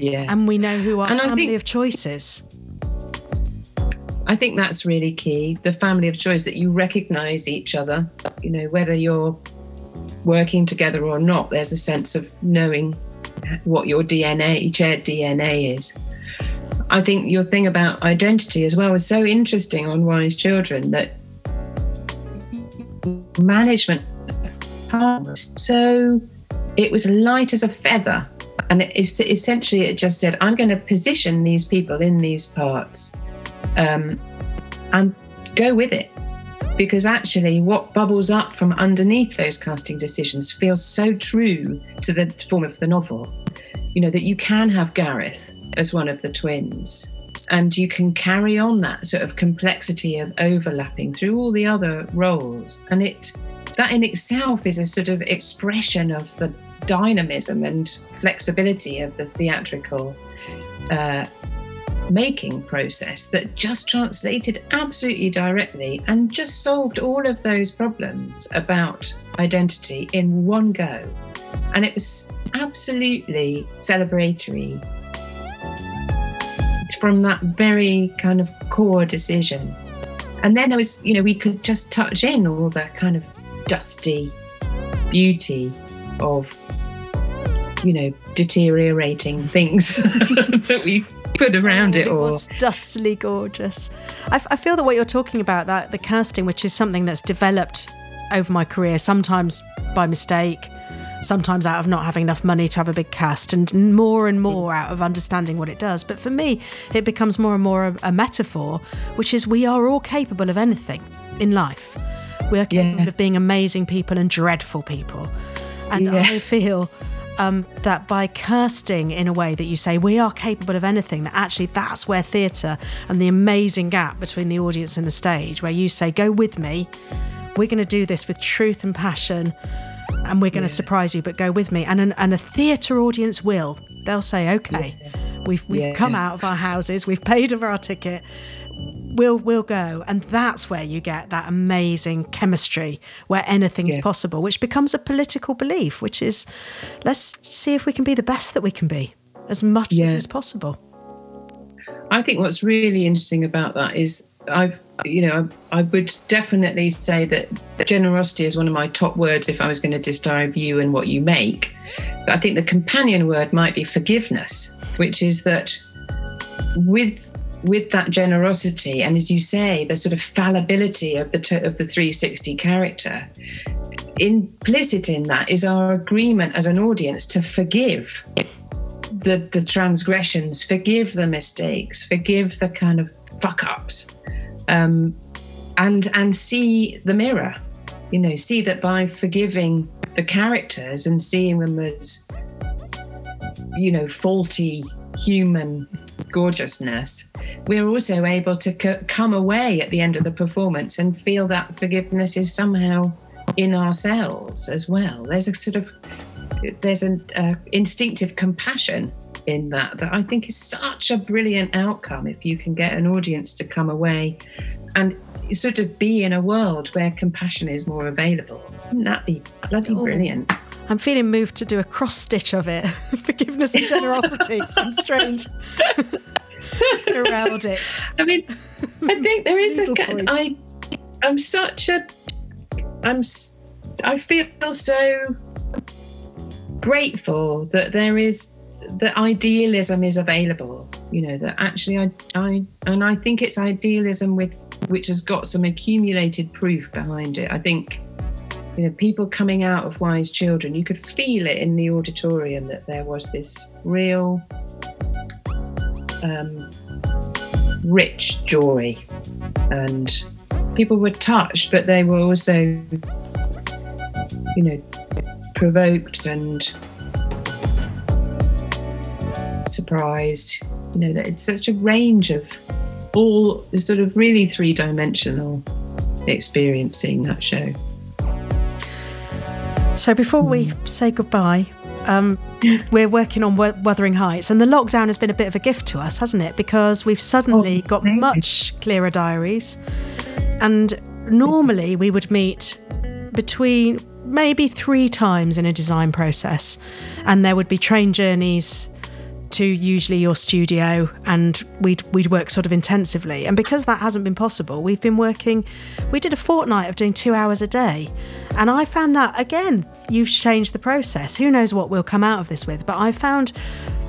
Yeah. and we know who our And family think- of choice is. I think that's really key. The family of choice that you recognize each other, you know, whether you're working together or not, there's a sense of knowing what your DNA, shared DNA is. I think your thing about identity as well was so interesting on Wise Children that management was so it was light as a feather and it is essentially it just said i'm going to position these people in these parts um, and go with it. Because actually what bubbles up from underneath those casting decisions feels so true to the form of the novel. You know that you can have gareth as one of the twins and you can carry on that sort of complexity of overlapping through all the other roles. And it that in itself is a sort of expression of the dynamism and flexibility of the theatrical uh, making process that just translated absolutely directly and just solved all of those problems about identity in one go. And it was absolutely celebratory from that very kind of core decision. And then there was, you know, we could just touch in all the kind of dusty beauty of, you know, deteriorating things that we put around it it all. was dustily gorgeous. I, f- I feel that what you're talking about, that the casting, which is something that's developed over my career, sometimes by mistake, sometimes out of not having enough money to have a big cast, and more and more out of understanding what it does. But for me, it becomes more and more a, a metaphor, which is we are all capable of anything in life. We are capable Yeah. of being amazing people and dreadful people. And Yeah. I feel um, that by casting in a way that you say we are capable of anything, that actually that's where theatre and the amazing gap between the audience and the stage, where you say, go with me, we're going to do this with truth and passion, and we're going to surprise you, but go with me. And, an, and a theatre audience will. They'll say, okay, we've, we've Yeah. come out of our houses, we've paid for our ticket, we'll we'll go and that's where you get that amazing chemistry where anything is Yeah. possible which becomes a political belief which is let's see if we can be the best that we can be as much as is possible I think what's really interesting about that is I've, you know, I, I would definitely say that generosity is one of my top words if I was going to describe you and what you make. But I think the companion word might be forgiveness, which is that with with that generosity and as you say the sort of fallibility of the of the 360 character implicit in that is our agreement as an audience to forgive the the transgressions, forgive the mistakes, forgive the kind of fuck ups, um, and and see the mirror. You know, see that by forgiving the characters and seeing them as, you know, faulty human gorgeousness, we're also able to c- come away at the end of the performance and feel that forgiveness is somehow in ourselves as well. There's a sort of there's an uh, instinctive compassion in that that I think is such a brilliant outcome if you can get an audience to come away and sort of be in a world where compassion is more available. Wouldn't that be bloody Oh. brilliant? I'm feeling moved to do a cross stitch of it forgiveness and generosity some strange around it. I mean, I think there is a. I, I'm such a. I'm. I feel so grateful that there is that idealism is available. You know that actually I I and I think it's idealism with which has got some accumulated proof behind it. I think. You know, people coming out of Wise Children, you could feel it in the auditorium that there was this real um, rich joy. And people were touched but they were also you know provoked and surprised you know that it's such a range of all sort of really three-dimensional experiencing that show So before we say goodbye, um, we're working on Wuthering Heights, and the lockdown has been a bit of a gift to us, hasn't it? Because we've suddenly Oh, got much clearer diaries, and normally we would meet between maybe three times in a design process, and there would be train journeys to usually your studio and we'd we'd work sort of intensively. And because that hasn't been possible we've been working we did a fortnight of doing 2 hours a day. And I found that again you've changed the process. Who knows what we'll come out of this with? But I found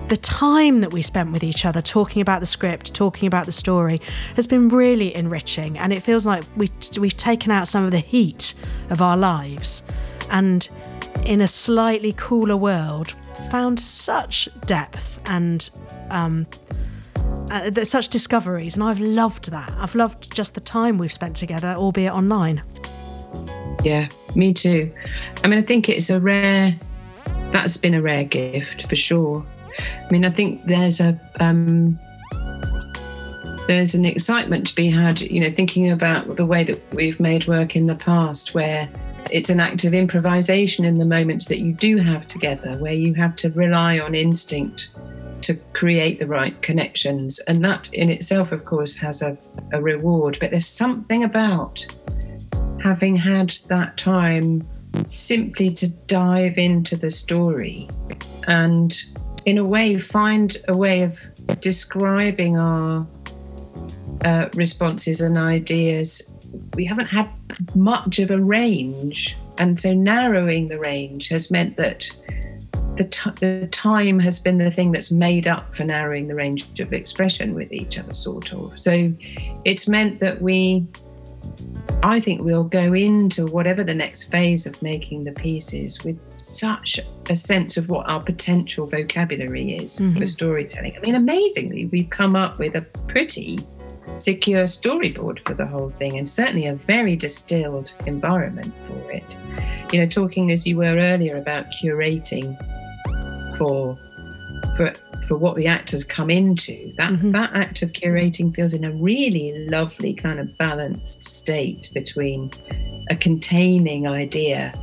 the time that we spent with each other talking about the script talking about the story has been really enriching. And it feels like we we've taken out some of the heat of our lives. And in a slightly cooler world found such depth and um, uh, such discoveries, and I've loved that. I've loved just the time we've spent together, albeit online. Yeah, me too. I mean, I think it's a rare. That's been a rare gift for sure. I mean, I think there's a um, there's an excitement to be had. You know, thinking about the way that we've made work in the past, where it's an act of improvisation in the moments that you do have together, where you have to rely on instinct to create the right connections. And that in itself, of course, has a, a reward. But there's something about having had that time simply to dive into the story and, in a way, find a way of describing our uh, responses and ideas. We haven't had much of a range. And so narrowing the range has meant that the, t- the time has been the thing that's made up for narrowing the range of expression with each other, sort of. So it's meant that we, I think we'll go into whatever the next phase of making the pieces with such a sense of what our potential vocabulary is for mm-hmm. storytelling. I mean, amazingly, we've come up with a pretty secure storyboard for the whole thing and certainly a very distilled environment for it. You know, talking as you were earlier about curating for for for what the actors come into, that mm-hmm. that act of curating feels in a really lovely kind of balanced state between a containing idea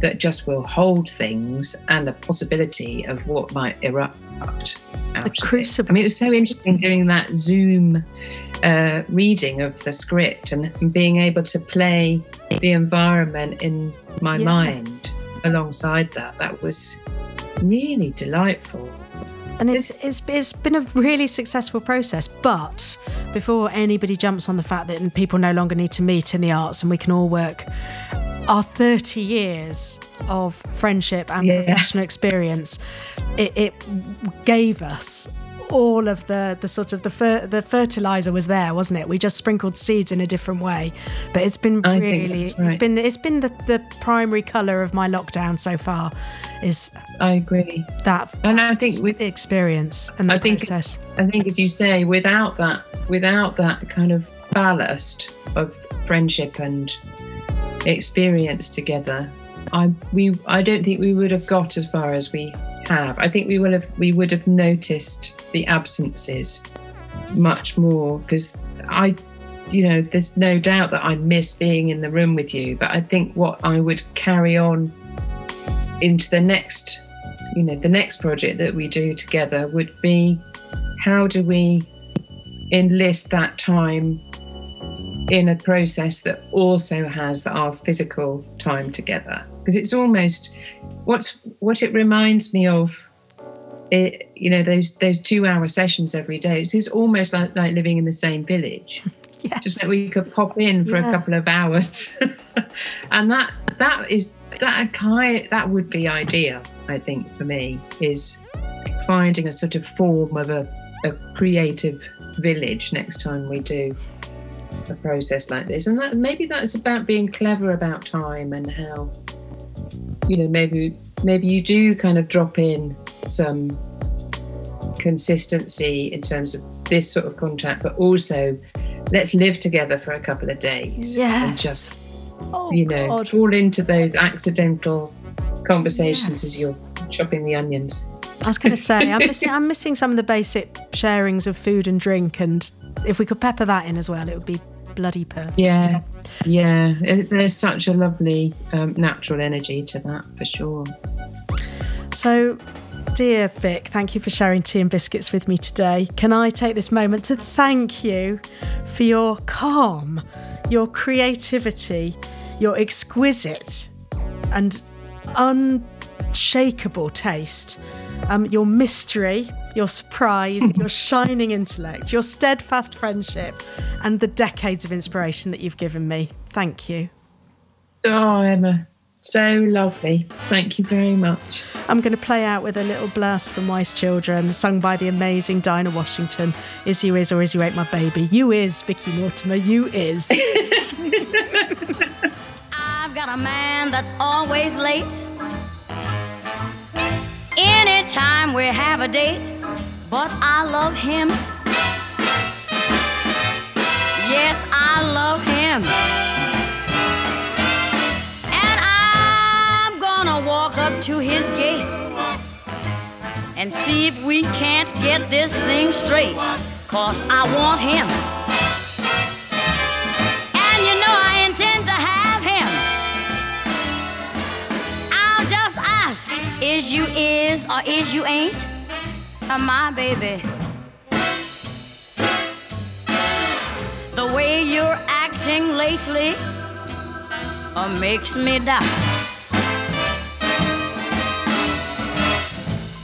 that just will hold things and the possibility of what might erupt out of crucible. I mean, it was so interesting doing that Zoom uh, reading of the script and being able to play the environment in my Yeah. mind alongside that. That was really delightful. And it's, it's it's been a really successful process. But before anybody jumps on the fact that people no longer need to meet in the arts and we can all work, our 30 years of friendship and Yeah. professional experience, it, it gave us all of the the sort of the fer- the fertilizer was there wasn't it we just sprinkled seeds in a different way but it's been I really right. it's been it's been the, the primary color of my lockdown so far is I agree. that And I think we experience and the I think process I think, as you say, without that, without that kind of ballast of friendship and experience together, I we I don't think we would have got as far as we have. I think we will have we would have noticed the absences much more because I, you know, there's no doubt that I miss being in the room with you. But I think what I would carry on into the next, you know, the next project that we do together would be how do we enlist that time in a process that also has our physical time together. Because it's almost what's what it reminds me of it, you know those those two hour sessions every day it's, it's almost like, like living in the same village. Yes. Just that we could pop in for Yeah. a couple of hours. And that that is that kind that would be ideal i think for me is finding a sort of form of a, a creative village next time we do a process like this and that maybe that's about being clever about time and how you know maybe maybe you do kind of drop in some consistency in terms of this sort of contract, but also let's live together for a couple of days and just oh, you know God. fall into those accidental conversations Yes. as you're chopping the onions I was going to say I'm missing I'm missing some of the basic sharings of food and drink and if we could pepper that in as well it would be bloody perfect. Yeah yeah. There's such a lovely um, natural energy to that for sure. So, dear Vic, thank you for sharing tea and biscuits with me today. Can I take this moment to thank you for your calm, your creativity, your exquisite and unshakable taste, um, your mystery, your surprise, your shining intellect, your steadfast friendship, and the decades of inspiration that you've given me. Thank you. oh emma so lovely thank you very much I'm going to play out with a little blast from Wise Children, sung by the amazing Dinah Washington. Is you is or is you ain't my baby? You is, Vicki Mortimer. You is. I've got a man that's always late. Anytime we have a date, but I love him. Yes, I love him. And I'm gonna walk up to his gate and see if we can't get this thing straight. Cause I want him. And you know I intend to have him I'll just ask, is you is or is you ain't uh, my baby? The way you're acting lately uh, makes me doubt.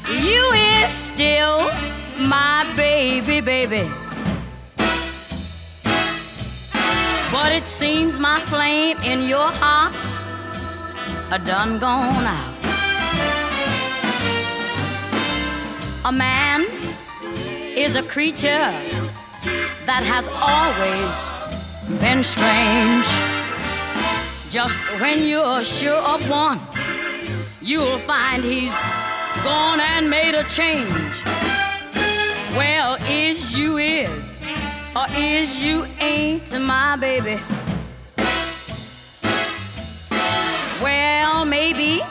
You is still my baby, baby. But it seems my flame in your heart's a done gone out. A man is a creature that has always been strange. Just when you're sure of one, you'll find he's gone and made a change. Well, is you is, or is you ain't my baby? Well, maybe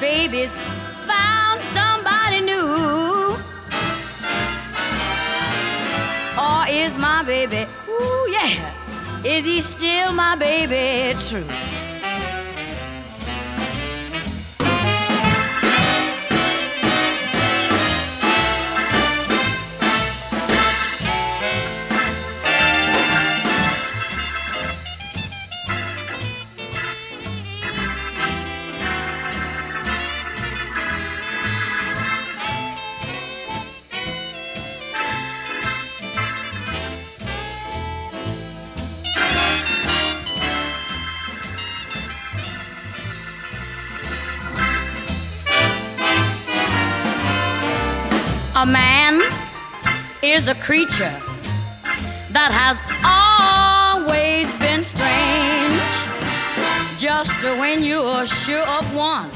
baby's found somebody new. Is my baby, ooh yeah, is he still my baby? True? Creature that has always been strange. Just when you're sure of one,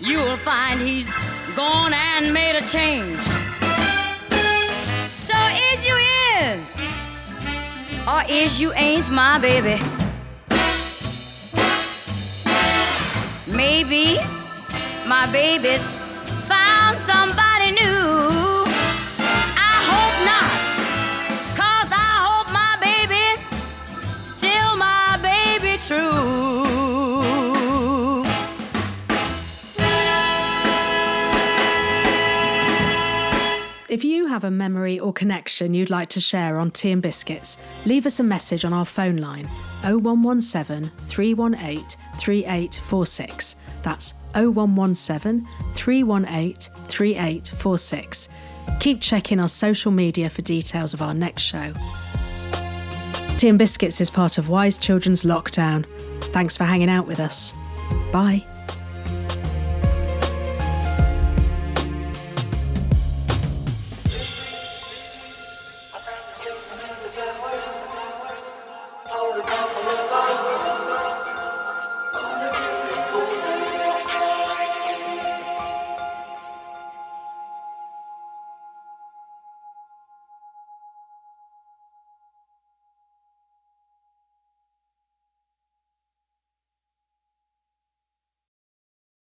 you'll find he's gone and made a change. So is you is, or is you ain't my baby. Maybe my baby's found somebody have a memory or connection you'd like to share on Tea and Biscuits, leave us a message on our phone line 0117 318 3846. That's 0117 318 3846. Keep checking our social media for details of our next show. Tea and Biscuits is part of Wise Children's Lockdown. Thanks for hanging out with us. Bye.